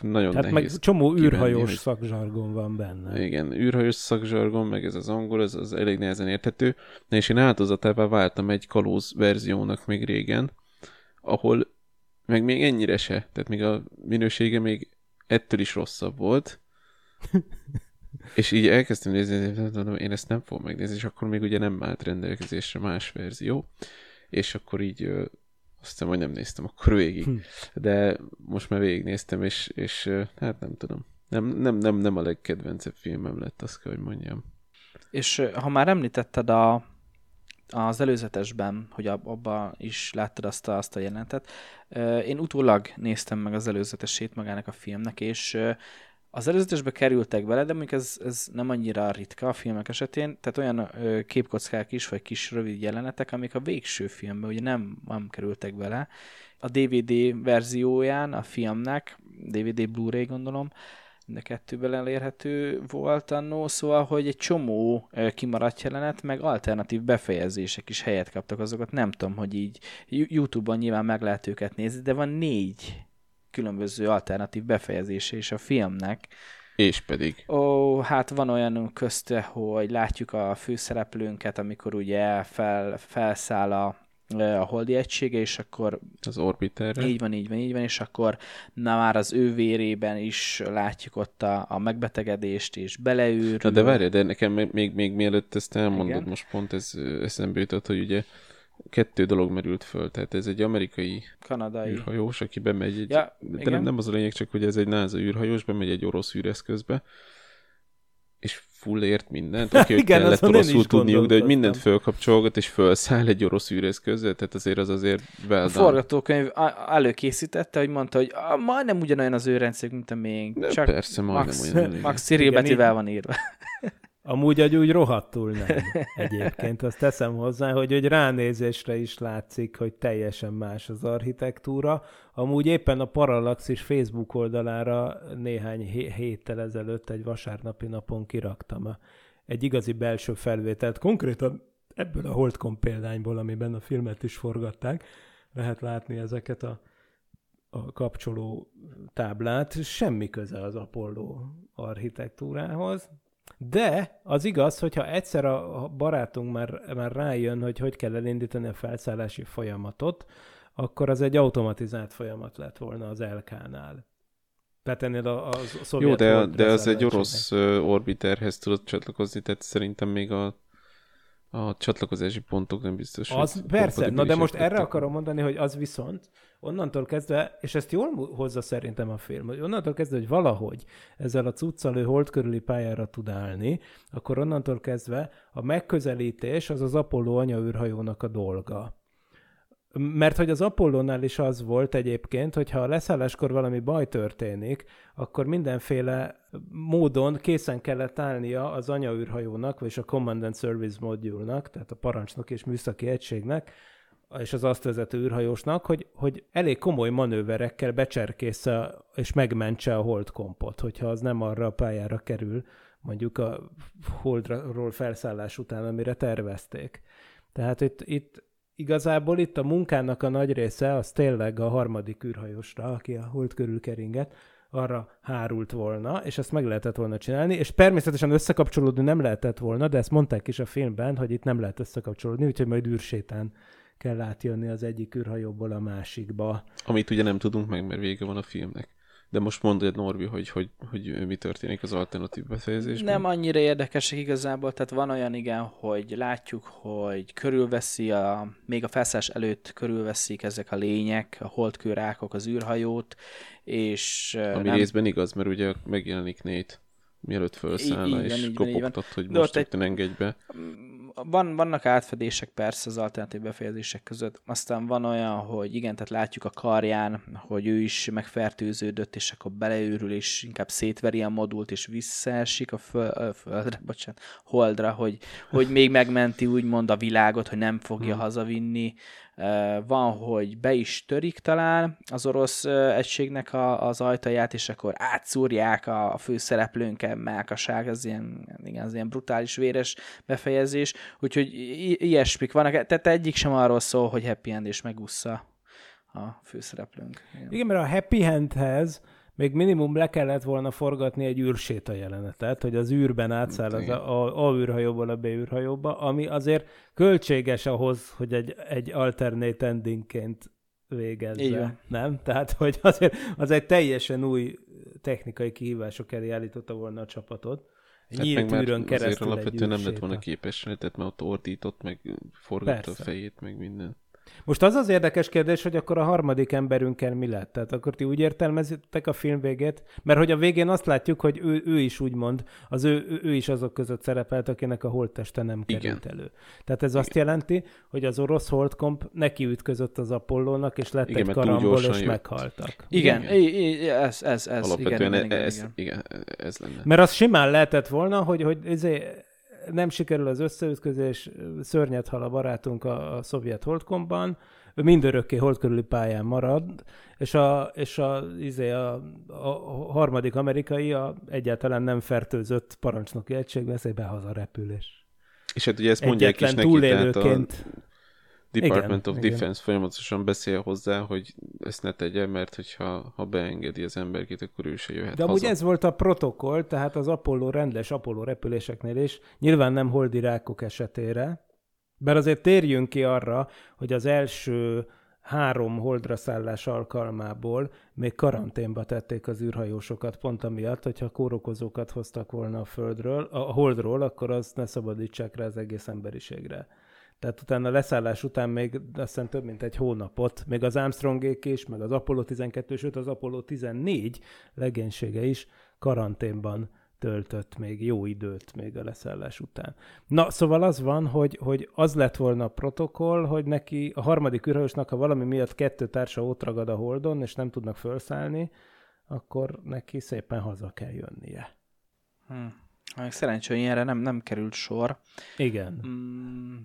nagyon Tehát nehéz meg csomó űrhajós hogy... szakzsargon van benne. Igen, űrhajós szakzsargon, meg ez az angol, ez az elég nehezen érthető. Na és én áldozatává váltam egy kalóz verziónak még régen, ahol meg még ennyire se, tehát még a minősége még ettől is rosszabb volt. és így elkezdtem nézni, én ezt nem fogom megnézni, és akkor még ugye nem állt rendelkezésre más verzió, és akkor így azt hiszem, hogy nem néztem akkor végig. Hm. De most már végignéztem, és, és hát nem tudom. Nem, nem, nem, nem a legkedvencebb filmem lett, azt kell, hogy mondjam. És ha már említetted a, az előzetesben, hogy ab, abban is láttad azt a, azt a jelentet, én utólag néztem meg az előzetesét magának a filmnek, és az előzetesbe kerültek bele, de mondjuk ez, ez nem annyira ritka a filmek esetén, tehát olyan ö, képkockák is, vagy kis rövid jelenetek, amik a végső filmben ugye nem, nem kerültek bele. A DVD verzióján a filmnek, DVD Blu-ray gondolom, de kettőben elérhető volt annó, szóval, hogy egy csomó kimaradt jelenet, meg alternatív befejezések is helyet kaptak, azokat nem tudom, hogy így YouTube-on nyilván meg lehet őket nézni, de van négy különböző alternatív befejezése is a filmnek. És pedig. Ó, hát van olyan közte, hogy látjuk a főszereplőnket, amikor ugye fel, felszáll a, a holdi egysége, és akkor Az orbiterre. így van, így van, így van, és akkor na már az ő vérében is látjuk ott a, a megbetegedést, és beleőrül. Na de várj, de nekem még, még, még mielőtt ezt elmondod, Igen. Most pont ez eszembe jutott, hogy ugye kettő dolog merült föl. Tehát ez egy amerikai Kanadai. űrhajós, aki bemegy egy... Ja, de igen. nem, nem az a lényeg, csak hogy ez egy NASA űrhajós, bemegy egy orosz űreszközbe, és full ért mindent. Oké, hogy Igen, kellett oroszul tudniuk, de hogy mindent fölkapcsolgat, és felszáll egy orosz űreszközzel, tehát azért az azért well A forgatókönyv előkészítette, hogy mondta, hogy ah, majdnem ugyanolyan az ő rendszerünk, mint a miénk. De Csak persze, majdnem Max, olyan, igen. Max Cyril van írva. Amúgy egy úgy rohadtul nem egyébként. Azt teszem hozzá, hogy, hogy ránézésre is látszik, hogy teljesen más az architektúra. Amúgy éppen a Parallaxis Facebook oldalára néhány hé- héttel ezelőtt egy vasárnapi napon kiraktam egy igazi belső felvételt. Konkrétan ebből a Holdcom példányból, amiben a filmet is forgatták, lehet látni ezeket a, a kapcsoló táblát. Semmi köze az Apollo architektúrához. De az igaz, hogyha egyszer a barátunk már, már rájön, hogy hogy kell elindítani a felszállási folyamatot, akkor az egy automatizált folyamat lett volna az LK-nál. Tehát ennél a, a szovjet Jó, de, de az egy orosz orbiterhez tudott csatlakozni, tehát szerintem még a, a csatlakozási pontok nem biztos, Az persze, na de most erre akarom mondani, hogy az viszont onnantól kezdve, és ezt jól hozza szerintem a film, hogy onnantól kezdve, hogy valahogy ezzel a cuccal ő hold körüli pályára tud állni, akkor onnantól kezdve a megközelítés az az Apollo anyaűrhajónak a dolga. Mert hogy az Apollónál is az volt egyébként, hogyha a leszálláskor valami baj történik, akkor mindenféle módon készen kellett állnia az anyaűrhajónak, vagy a Command and Service Module-nak, tehát a parancsnok és műszaki egységnek, és az azt vezető űrhajósnak, hogy, hogy elég komoly manőverekkel becserkésze és megmentse a holdkompot, hogyha az nem arra a pályára kerül, mondjuk a holdról felszállás után, amire tervezték. Tehát itt, itt igazából itt a munkának a nagy része az tényleg a harmadik űrhajósra, aki a hold körül keringet, arra hárult volna, és ezt meg lehetett volna csinálni, és természetesen összekapcsolódni nem lehetett volna, de ezt mondták is a filmben, hogy itt nem lehet összekapcsolódni, úgyhogy majd űrsétán kell átjönni az egyik űrhajóból a másikba. Amit ugye nem tudunk meg, mert vége van a filmnek. De most mondd egy Norbi, hogy, hogy, hogy mi történik az alternatív befejezésben. Nem annyira érdekesek igazából, tehát van olyan igen, hogy látjuk, hogy körülveszi, a, még a felszállás előtt körülveszik ezek a lények, a holdkőrákok az űrhajót, és Ami nem, részben igaz, mert ugye megjelenik Nate, mielőtt felszállna, van, és van. kopogtat, hogy De most ott egy- engedj be. Van, vannak átfedések persze az alternatív befejezések között, aztán van olyan, hogy igen, tehát látjuk a karján, hogy ő is megfertőződött, és akkor beleőrül, és inkább szétveri a modult, és visszaesik a föl, ö, földre, bocsánat, holdra, hogy, hogy még megmenti úgymond a világot, hogy nem fogja Hmm. hazavinni. Van, hogy be is törik talán az orosz egységnek a, az ajtaját, és akkor átszúrják a, a főszereplőnket, melkaság, az ilyen, igen, az ilyen brutális, véres befejezés, úgyhogy i- ilyesmik vannak, tehát egyik sem arról szól, hogy happy end és megúszza a főszereplőnk. Igen. Igen, mert a Happy Handhez még minimum le kellett volna forgatni egy űrséta jelenetet, hogy az űrben átszáll az a, a űrhajóból a B űrhajóba, ami azért költséges ahhoz, hogy egy, egy alternate endingként végezze. Nem? Tehát, hogy azért az egy teljesen új technikai kihívások elé állította volna a csapatot. Hát nyílt meg űrön azért keresztül egy alapvetően nem lett volna képes, tehát mert ott ordított, meg forgatta Persze. a fejét, meg minden. Most az az érdekes kérdés, hogy akkor a harmadik emberünkkel mi lett? Tehát akkor ti úgy értelmezitek a film végét? Mert hogy a végén azt látjuk, hogy ő, ő is úgy mond, az ő, ő, is azok között szerepelt, akinek a holtteste nem került Igen. elő. Tehát ez azt jelenti, hogy az orosz holdkomp neki ütközött az Apollónak, és lett Igen, egy karambol, és jött. meghaltak. Igen, I- I- ez, ez, ez. Alapvetően igen, igen, ez, igen, igen, ez lenne. Mert az simán lehetett volna, hogy, hogy izé, nem sikerül az összeütközés, szörnyet hal a barátunk a, a szovjet holdkomban, ő mindörökké hold körüli pályán marad, és a, és a, izé, a, a, harmadik amerikai a egyáltalán nem fertőzött parancsnoki egység veszi behaza repülés. És hát ugye ezt mondják is Egyetlen neki, tehát a. Department Igen, of igen. Defense folyamatosan beszél hozzá, hogy ezt ne tegye, mert hogyha ha beengedi az emberkét, akkor ő se jöhet De amúgy haza. ez volt a protokoll, tehát az Apollo rendes Apollo repüléseknél is, nyilván nem holdi rákok esetére, bár azért térjünk ki arra, hogy az első három holdra szállás alkalmából még karanténba tették az űrhajósokat, pont amiatt, hogyha kórokozókat hoztak volna a földről, a holdról, akkor azt ne szabadítsák rá az egész emberiségre. Tehát utána a leszállás után még azt hiszem több mint egy hónapot, még az Armstrongék is, meg az Apollo 12, sőt az Apollo 14 legénysége is karanténban töltött még jó időt még a leszállás után. Na, szóval az van, hogy, hogy az lett volna a protokoll, hogy neki a harmadik űrhajósnak, ha valami miatt kettő társa ott ragad a holdon, és nem tudnak felszállni, akkor neki szépen haza kell jönnie. Hm. Még szerencsé, hogy ilyenre nem, nem került sor. Igen. Mm,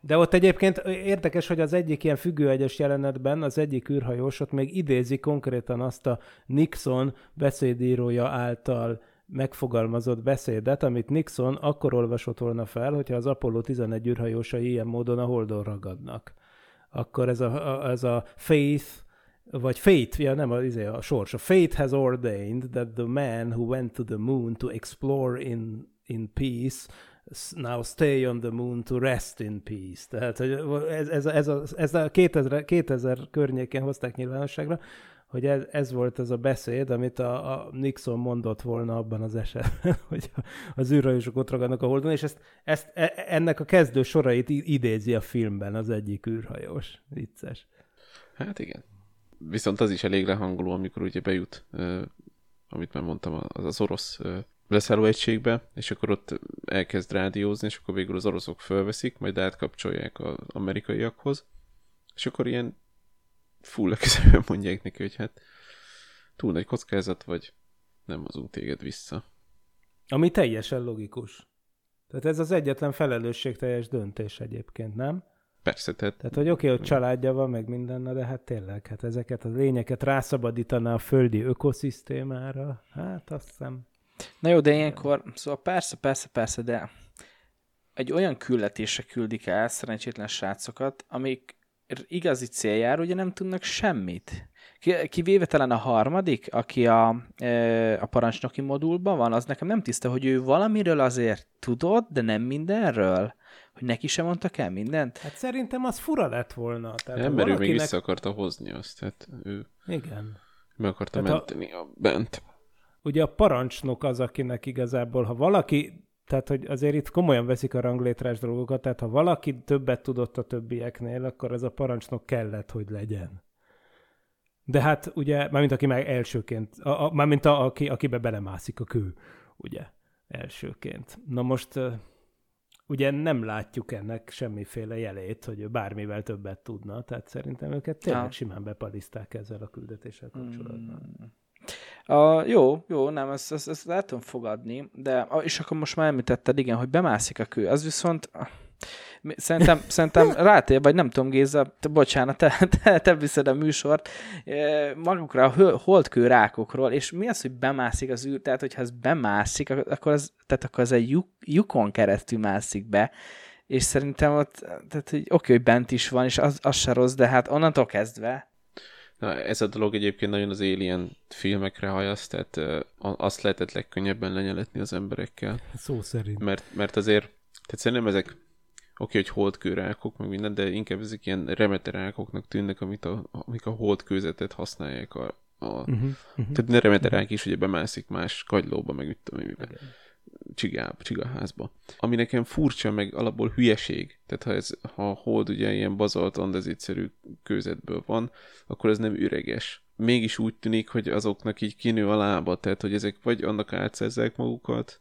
De ott egyébként érdekes, hogy az egyik ilyen függőegyes jelenetben az egyik űrhajós ott még idézi konkrétan azt a Nixon beszédírója által megfogalmazott beszédet, amit Nixon akkor olvasott volna fel, hogyha az Apollo 11 űrhajósai ilyen módon a Holdon ragadnak. Akkor ez a, a, ez a faith, vagy fate, ja nem, a, izé, a sors. A fate has ordained that the man who went to the moon to explore in, in peace now stay on the moon to rest in peace. Tehát hogy ez, ez, ez, a, ez a 2000, 2000 környékén hozták nyilvánosságra, hogy ez, ez volt az a beszéd, amit a, a Nixon mondott volna abban az esetben, hogy az űrhajósok ott ragadnak a holdon, és ezt, ezt, e- ennek a kezdő sorait idézi a filmben az egyik űrhajós. Vicces. Hát igen. Viszont az is elég lehangoló, amikor ugye bejut, ö, amit már mondtam, az, az orosz ö, leszálló egységbe, és akkor ott elkezd rádiózni, és akkor végül az oroszok fölveszik, majd átkapcsolják az amerikaiakhoz, és akkor ilyen full legközelebben mondják neki, hogy hát túl nagy kockázat vagy, nem hozunk téged vissza. Ami teljesen logikus. Tehát ez az egyetlen felelősségteljes döntés egyébként, nem? Persze, tehát Tehát, hogy oké, okay, hogy családja van, meg minden, de hát tényleg, hát ezeket a lényeket rászabadítaná a földi ökoszisztémára, hát azt hiszem. Na jó, de ilyenkor, szóval persze, persze, persze, de egy olyan küldetésre küldik el szerencsétlen srácokat, amik igazi céljára ugye nem tudnak semmit. Ki- Kivéve talán a harmadik, aki a, ö, a parancsnoki modulban van, az nekem nem tiszta, hogy ő valamiről azért tudott, de nem mindenről. Hogy neki sem mondtak el mindent. Hát szerintem az fura lett volna. Tehát, ember ő még valakinek- vissza akarta hozni azt, tehát ő Igen. meg akarta Tehát a- menteni a... bent. Ugye a parancsnok az, akinek igazából, ha valaki, tehát hogy azért itt komolyan veszik a ranglétrás dolgokat, tehát ha valaki többet tudott a többieknél, akkor ez a parancsnok kellett, hogy legyen. De hát ugye, mármint aki már elsőként, a, a, mármint a, aki, akibe belemászik a kő, ugye, elsőként. Na most ugye nem látjuk ennek semmiféle jelét, hogy ő bármivel többet tudna, tehát szerintem őket tényleg simán bepaliszták ezzel a küldetéssel kapcsolatban. A, jó, jó, nem, ezt, ezt, ezt el tudom fogadni, de és akkor most már említetted, igen, hogy bemászik a kő, az viszont szerintem, szerintem rátér, vagy nem tudom, Géza, te, bocsánat, te, te, te viszed a műsort, eh, magukra a holdkő rákokról, és mi az, hogy bemászik az űr, tehát hogyha ez bemászik, ak- akkor az, tehát akkor az egy lyuk, lyukon keresztül mászik be, és szerintem ott, tehát hogy oké, hogy bent is van, és az, az se rossz, de hát onnantól kezdve, Na, ez a dolog egyébként nagyon az Alien filmekre hajasz, tehát a- azt lehetett legkönnyebben lenyeletni az emberekkel. Szó szerint. Mert, mert azért, tehát szerintem ezek oké, hogy holdkőrákok, meg minden, de inkább ezek ilyen remeterákoknak tűnnek, amit a, amik a holdkőzetet használják a, a Uh-huh, uh-huh. tehát ne remeterák is ugye bemászik más kagylóba, meg mit tudom miben. Csigába, csigaházba. Ami nekem furcsa, meg alapból hülyeség. Tehát ha, ez, ha a hold ugye ilyen bazalt andezitszerű kőzetből van, akkor ez nem üreges. Mégis úgy tűnik, hogy azoknak így kinő a lába, tehát hogy ezek vagy annak átszerzek magukat,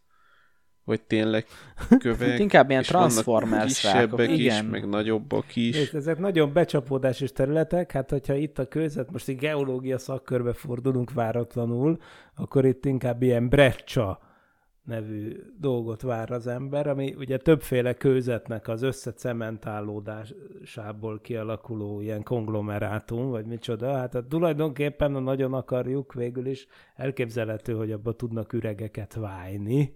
vagy tényleg kövek. Hát inkább ilyen Transformers kisebbek rákok, is, igen. meg nagyobbak is. És ezek nagyon becsapódásos területek, hát hogyha itt a között, most egy geológia szakkörbe fordulunk váratlanul, akkor itt inkább ilyen breccia nevű dolgot vár az ember, ami ugye többféle kőzetnek az összecementálódásából kialakuló ilyen konglomerátum, vagy micsoda. Hát, hát tulajdonképpen, ha nagyon akarjuk, végül is elképzelhető, hogy abba tudnak üregeket vájni.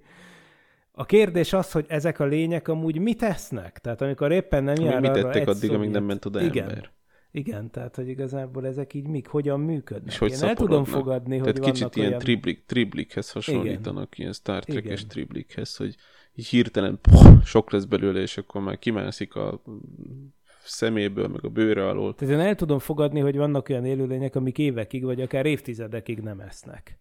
A kérdés az, hogy ezek a lények amúgy mit tesznek? Tehát amikor éppen nem jár mit tettek addig, amíg nem ment oda Igen. ember. Igen, tehát hogy igazából ezek így mik, hogyan működnek. És hogy Én el tudom fogadni, Tehát hogy kicsit vannak ilyen olyan... triblik, triblikhez hasonlítanak, ilyen Star Trek-es Igen. triblikhez, hogy így hirtelen poh, sok lesz belőle, és akkor már kimászik a szeméből, meg a bőre alól. Tehát én el tudom fogadni, hogy vannak olyan élőlények, amik évekig, vagy akár évtizedekig nem esznek.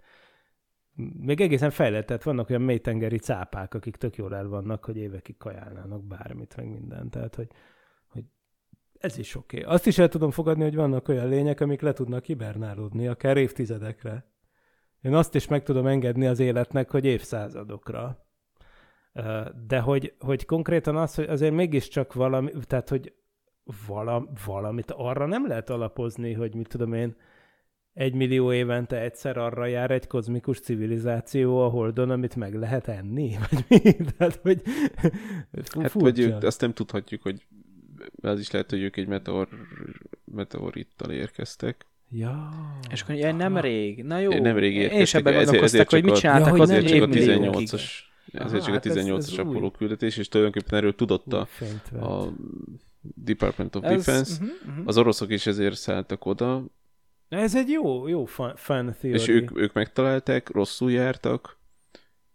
Még egészen fejlett, tehát vannak olyan mélytengeri cápák, akik tök jól el vannak, hogy évekig kajálnának bármit, meg mindent. Tehát, hogy ez is oké. Okay. Azt is el tudom fogadni, hogy vannak olyan lények, amik le tudnak hibernálódni, akár évtizedekre. Én azt is meg tudom engedni az életnek, hogy évszázadokra. De hogy, hogy konkrétan az, hogy azért mégiscsak valami, tehát hogy vala, valamit arra nem lehet alapozni, hogy mit tudom én, egy millió évente egyszer arra jár egy kozmikus civilizáció a Holdon, amit meg lehet enni? Vagy mi? Tehát, hogy Hát vagy azt nem tudhatjuk, hogy az is lehet, hogy ők egy meteor, meteorittal érkeztek. Ja. És akkor jaj, nem rég. Na jó. Nem rég Én is érkeztek, ebben gondolkoztak, ezért hogy mit csináltak Ja, az Ezért csak a évmilliókig. 18-as Aha, ezért csak a hát ez- 18-as ez Apollo küldetés, és tulajdonképpen erről tudott a, a Department of Ez- Defense. mhm, mhm. Az oroszok is ezért szálltak oda, Ez egy jó, jó fun, fun theory. és ők, ők megtalálták, rosszul jártak,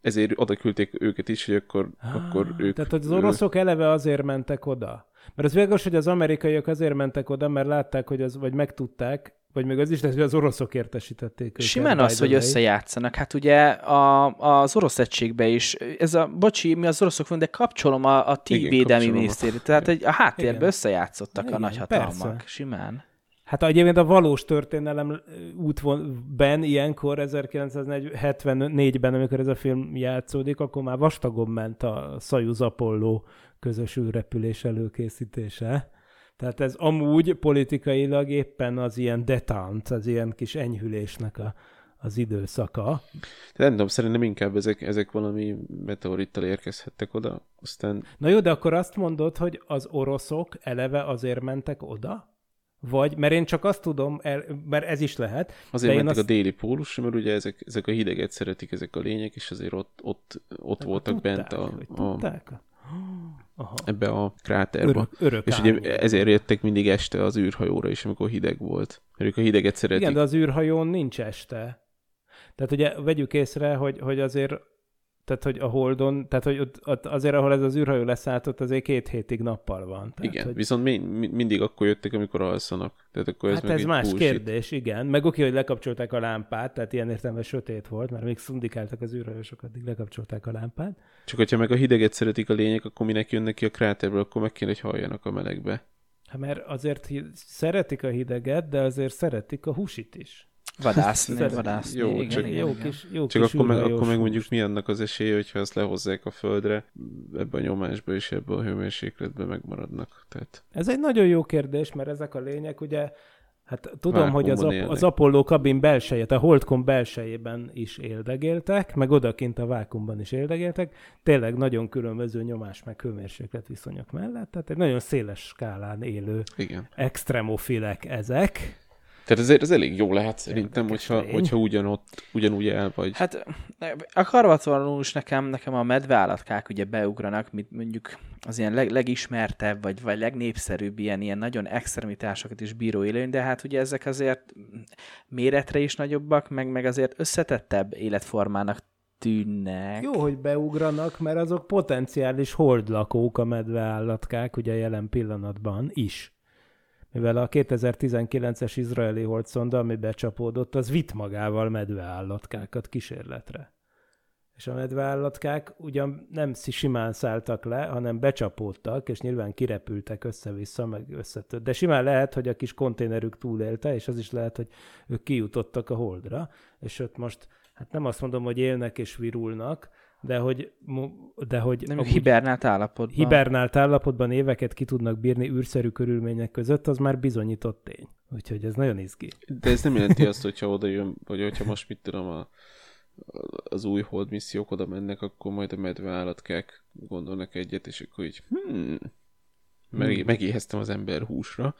ezért oda küldték őket is, hogy akkor, akkor ők... Tehát az oroszok eleve azért mentek oda. Mert az világos, hogy az amerikaiak azért mentek oda, mert látták, hogy az, vagy megtudták, vagy még az is hogy az oroszok értesítették őket. Simán az, hogy összejátszanak. Hát ugye a, az orosz egységbe is, ez a, bocsi, mi az oroszok van, de kapcsolom a, a ti Igen, védelmi kapcsolom. minisztérium. Tehát egy, a háttérbe Igen. összejátszottak a Igen, nagyhatalmak. persze. Simán. Hát egyébként a valós történelem útvonben ilyenkor 1974-ben, amikor ez a film játszódik, akkor már vastagon ment a Szajuz Apollo közös űrrepülés előkészítése. Tehát ez amúgy politikailag éppen az ilyen detant, az ilyen kis enyhülésnek a, az időszaka. De nem tudom, szerintem inkább ezek, ezek valami meteorittal érkezhettek oda, aztán Na jó, de akkor azt mondod, hogy az oroszok eleve azért mentek oda? Vagy, mert én csak azt tudom, el, mert ez is lehet. azért mentek azt... a déli pólusra, mert ugye ezek, ezek a hideget szeretik ezek a lények, és azért ott, ott, ott voltak tudták, bent a, hogy a, tudták? Aha. ebbe a kráterbe. Örök, örök És ugye árnyék. ezért jöttek mindig este az űrhajóra is, amikor hideg volt. Mert ők a hideget szeretik. Igen, de az űrhajón nincs este. Tehát ugye vegyük észre, hogy, hogy azért, tehát hogy a Holdon, tehát hogy ott, ott azért, ahol ez az űrhajó leszállt, ott azért két hétig nappal van. Tehát, Igen, hogy, viszont mi, mi, mindig akkor jöttek, amikor alszanak. Tehát akkor ez hát ez más bullshit. kérdés, igen. Meg oké, hogy lekapcsolták a lámpát, tehát ilyen értelemben sötét volt, mert még szundikáltak az űrhajósok, addig lekapcsolták a lámpát. Csak hogyha meg a hideget szeretik a lények, akkor minek jönnek ki a kráterből, akkor meg kéne, hogy halljanak a melegbe. Hát mert azért szeretik a hideget, de azért szeretik a húsit is. Vadászni, vadászni. Jó, igen, csak- igen, jó igen. kis, jó Csak kis akkor meg, akkor meg mondjuk mi annak az esélye, hogyha ezt lehozzák a földre, ebbe a nyomásba és ebbe a hőmérsékletbe megmaradnak. Tehát Ez egy nagyon jó kérdés, mert ezek a lények ugye, hát tudom, hogy az, élnek. az Apollo kabin belseje, a Holdcom belsejében is éldegéltek, meg odakint a vákumban is éldegéltek, tényleg nagyon különböző nyomás meg hőmérséklet viszonyok mellett, tehát egy nagyon széles skálán élő igen. extremofilek ezek. Tehát ezért ez elég jó lehet szerintem, hogyha, lény. hogyha ugyanott, ugyanúgy el vagy. Hát akarvatlanul is nekem, nekem a medveállatkák ugye beugranak, mint mondjuk az ilyen leg, legismertebb, vagy, vagy legnépszerűbb ilyen, ilyen nagyon extremitásokat is bíró élőny, de hát ugye ezek azért méretre is nagyobbak, meg, meg azért összetettebb életformának tűnnek. Jó, hogy beugranak, mert azok potenciális holdlakók a medveállatkák, ugye jelen pillanatban is. Mivel a 2019-es izraeli holdszonda, ami becsapódott, az vitt magával medveállatkákat kísérletre. és a medveállatkák ugyan nem simán szálltak le, hanem becsapódtak, és nyilván kirepültek össze-vissza, meg összetört. De simán lehet, hogy a kis konténerük túlélte, és az is lehet, hogy ők kijutottak a holdra, és ott most, hát nem azt mondom, hogy élnek és virulnak, de hogy, de hogy nem hibernált állapotban. Hibernált állapotban éveket ki tudnak bírni űrszerű körülmények között, az már bizonyított tény. Úgyhogy ez nagyon izgi. De ez nem jelenti azt, hogyha oda jön, vagy hogyha most mit tudom, a, az új hold missziók oda mennek, akkor majd a medve állatkák gondolnak egyet, és akkor így, hmm, meg, hmm. megéheztem az ember húsra,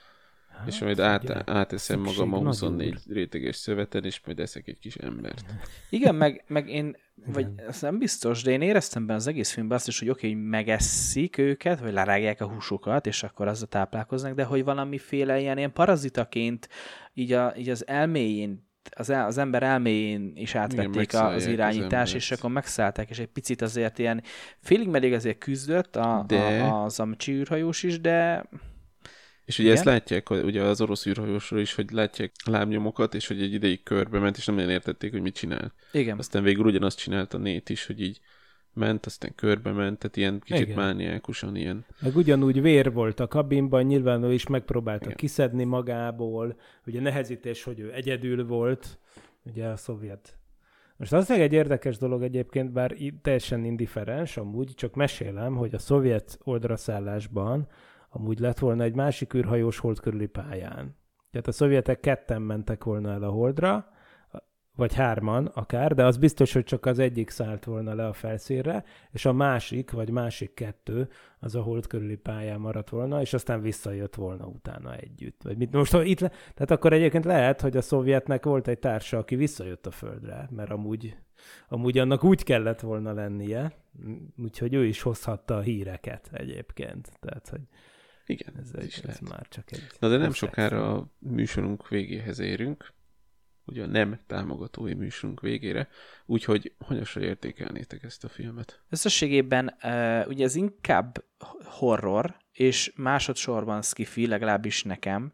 Hát, és majd át, áteszem magam a 24 úr. réteges szöveten, és majd eszek egy kis embert. Igen, meg, meg én, vagy ez nem biztos, de én éreztem benne az egész filmben azt is, hogy oké, okay, hogy megesszik őket, vagy lerágják a húsukat, és akkor azzal táplálkoznak, de hogy valamiféle ilyen, ilyen parazitaként így, a, így az elméjén az, el, az ember elméjén is átvették Igen, az irányítás, az és akkor megszállták, és egy picit azért ilyen félig meddig azért küzdött a, de... a, az amcsi űrhajós is, de és ugye Igen? ezt látják, ugye az orosz űrhajósról is, hogy látják a lábnyomokat, és hogy egy ideig körbe ment, és nem nagyon értették, hogy mit csinál. Igen. Aztán végül ugyanazt csinált a nét is, hogy így ment, aztán körbe ment, tehát ilyen kicsit Igen. mániákusan ilyen. Meg ugyanúgy vér volt a kabinban, nyilván ő is megpróbálta Igen. kiszedni magából, ugye nehezítés, hogy ő egyedül volt, ugye a szovjet. Most az egy érdekes dolog egyébként, bár teljesen indiferens amúgy, csak mesélem, hogy a szovjet oldraszállásban amúgy lett volna egy másik űrhajós hold körüli pályán. Tehát a szovjetek ketten mentek volna el a holdra, vagy hárman akár, de az biztos, hogy csak az egyik szállt volna le a felszínre, és a másik, vagy másik kettő, az a hold körüli pályán maradt volna, és aztán visszajött volna utána együtt. Vagy mit most itt le... Tehát akkor egyébként lehet, hogy a szovjetnek volt egy társa, aki visszajött a földre, mert amúgy, amúgy annak úgy kellett volna lennie, úgyhogy ő is hozhatta a híreket egyébként. Tehát, hogy igen, ez, ez is ez lehet. már csak egy... Na de nem sokára a műsorunk végéhez érünk, ugye a nem támogatói műsorunk végére, úgyhogy hanyasra értékelnétek ezt a filmet? Összességében uh, ugye ez inkább horror, és másodszorban skifi, legalábbis nekem,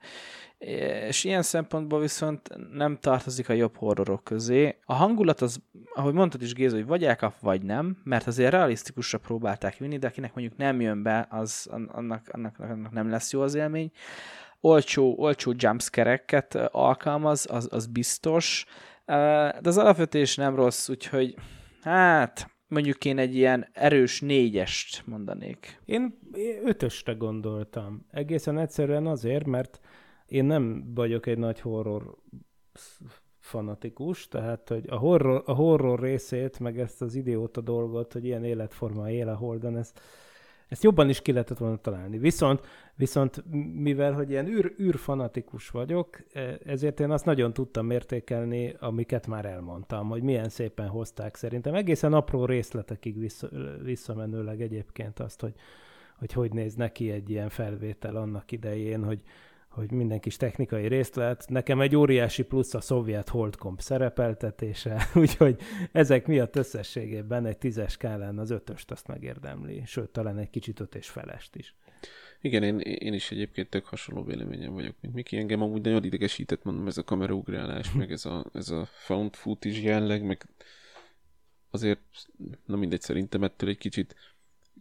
és ilyen szempontból viszont nem tartozik a jobb horrorok közé. A hangulat az, ahogy mondtad is Géza, hogy vagy elkap, vagy nem, mert azért realisztikusra próbálták vinni, de akinek mondjuk nem jön be, az annak, annak, annak nem lesz jó az élmény. Olcsó, olcsó jumpscare-eket alkalmaz, az, az biztos, de az alapvetés nem rossz, úgyhogy hát mondjuk én egy ilyen erős négyest mondanék. Én ötösre gondoltam. Egészen egyszerűen azért, mert én nem vagyok egy nagy horror fanatikus, tehát hogy a horror, a horror részét, meg ezt az idióta dolgot, hogy ilyen életforma él a Holden, ezt, ezt jobban is ki lehetett volna találni. Viszont, viszont mivel, hogy ilyen űr, űrfanatikus vagyok, e, ezért én azt nagyon tudtam értékelni, amiket már elmondtam, hogy milyen szépen hozták szerintem. Egészen apró részletekig vissza, visszamenőleg egyébként azt, hogy, hogy hogy néz neki egy ilyen felvétel annak idején, hogy, hogy minden kis technikai részlet. Nekem egy óriási plusz a szovjet holdkomp szerepeltetése, úgyhogy ezek miatt összességében egy tízes skálán az ötöst azt megérdemli, sőt, talán egy kicsit öt és felest is. Igen, én, én is egyébként tök hasonló véleményem vagyok, mint Miki. Engem amúgy nagyon idegesített, mondom, ez a kameraugrálás, meg ez a, ez a found footage jelleg, meg azért, na mindegy, szerintem ettől egy kicsit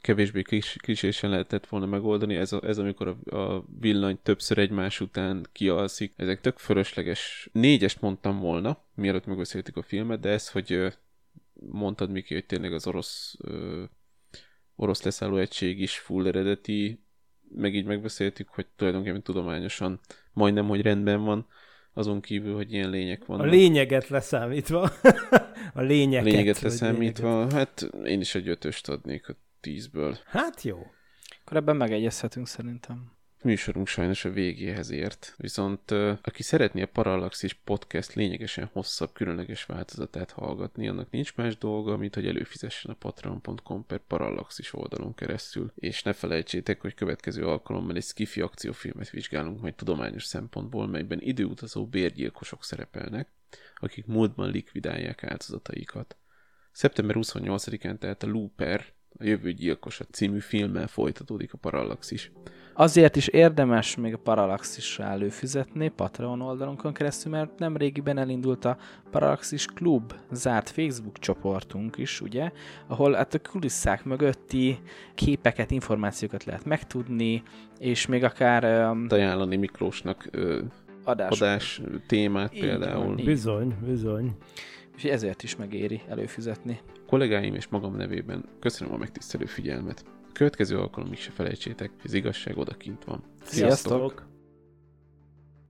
kevésbé kis, kisésen lehetett volna megoldani. Ez, a, ez amikor a, a villany többször egymás után kialszik. Ezek tök fölösleges. Négyest mondtam volna, mielőtt megbeszéltük a filmet, de ez, hogy mondtad, Miki, hogy tényleg az orosz ö, orosz leszálló egység is full eredeti, meg így megbeszéltük, hogy tulajdonképpen tudományosan majdnem, hogy rendben van, azon kívül, hogy ilyen lények vannak. A lényeget leszámítva. a lényeket. Lényeget leszámítva, lényeget. hát én is egy ötöst adnék tízből. Hát jó. Akkor ebben megegyezhetünk szerintem. Műsorunk sajnos a végéhez ért, viszont aki szeretné a Parallaxis podcast lényegesen hosszabb, különleges változatát hallgatni, annak nincs más dolga, mint hogy előfizessen a patreon.com per Parallaxis oldalon keresztül, és ne felejtsétek, hogy következő alkalommal egy skifi akciófilmet vizsgálunk majd tudományos szempontból, melyben időutazó bérgyilkosok szerepelnek, akik múltban likvidálják áldozataikat. Szeptember 28-án tehát a Looper A Jövő gyilkosa című filmmel folytatódik a Parallaxis. Azért is érdemes még a Parallaxisra előfizetni Patreon oldalunkon keresztül, mert nem régiben elindult a Parallaxis Klub zárt Facebook csoportunk is, ugye, ahol hát a kulisszák mögötti képeket, információkat lehet megtudni, és még akár um, Ajánlani Miklósnak ö, adás. adás témát Így például. van, így. Bizony, bizony. Úgyhogy ezért is megéri előfizetni. Kollégáim és magam nevében köszönöm a megtisztelő figyelmet. A következő alkalomig se felejtsétek, hogy az igazság odakint van. Sziasztok!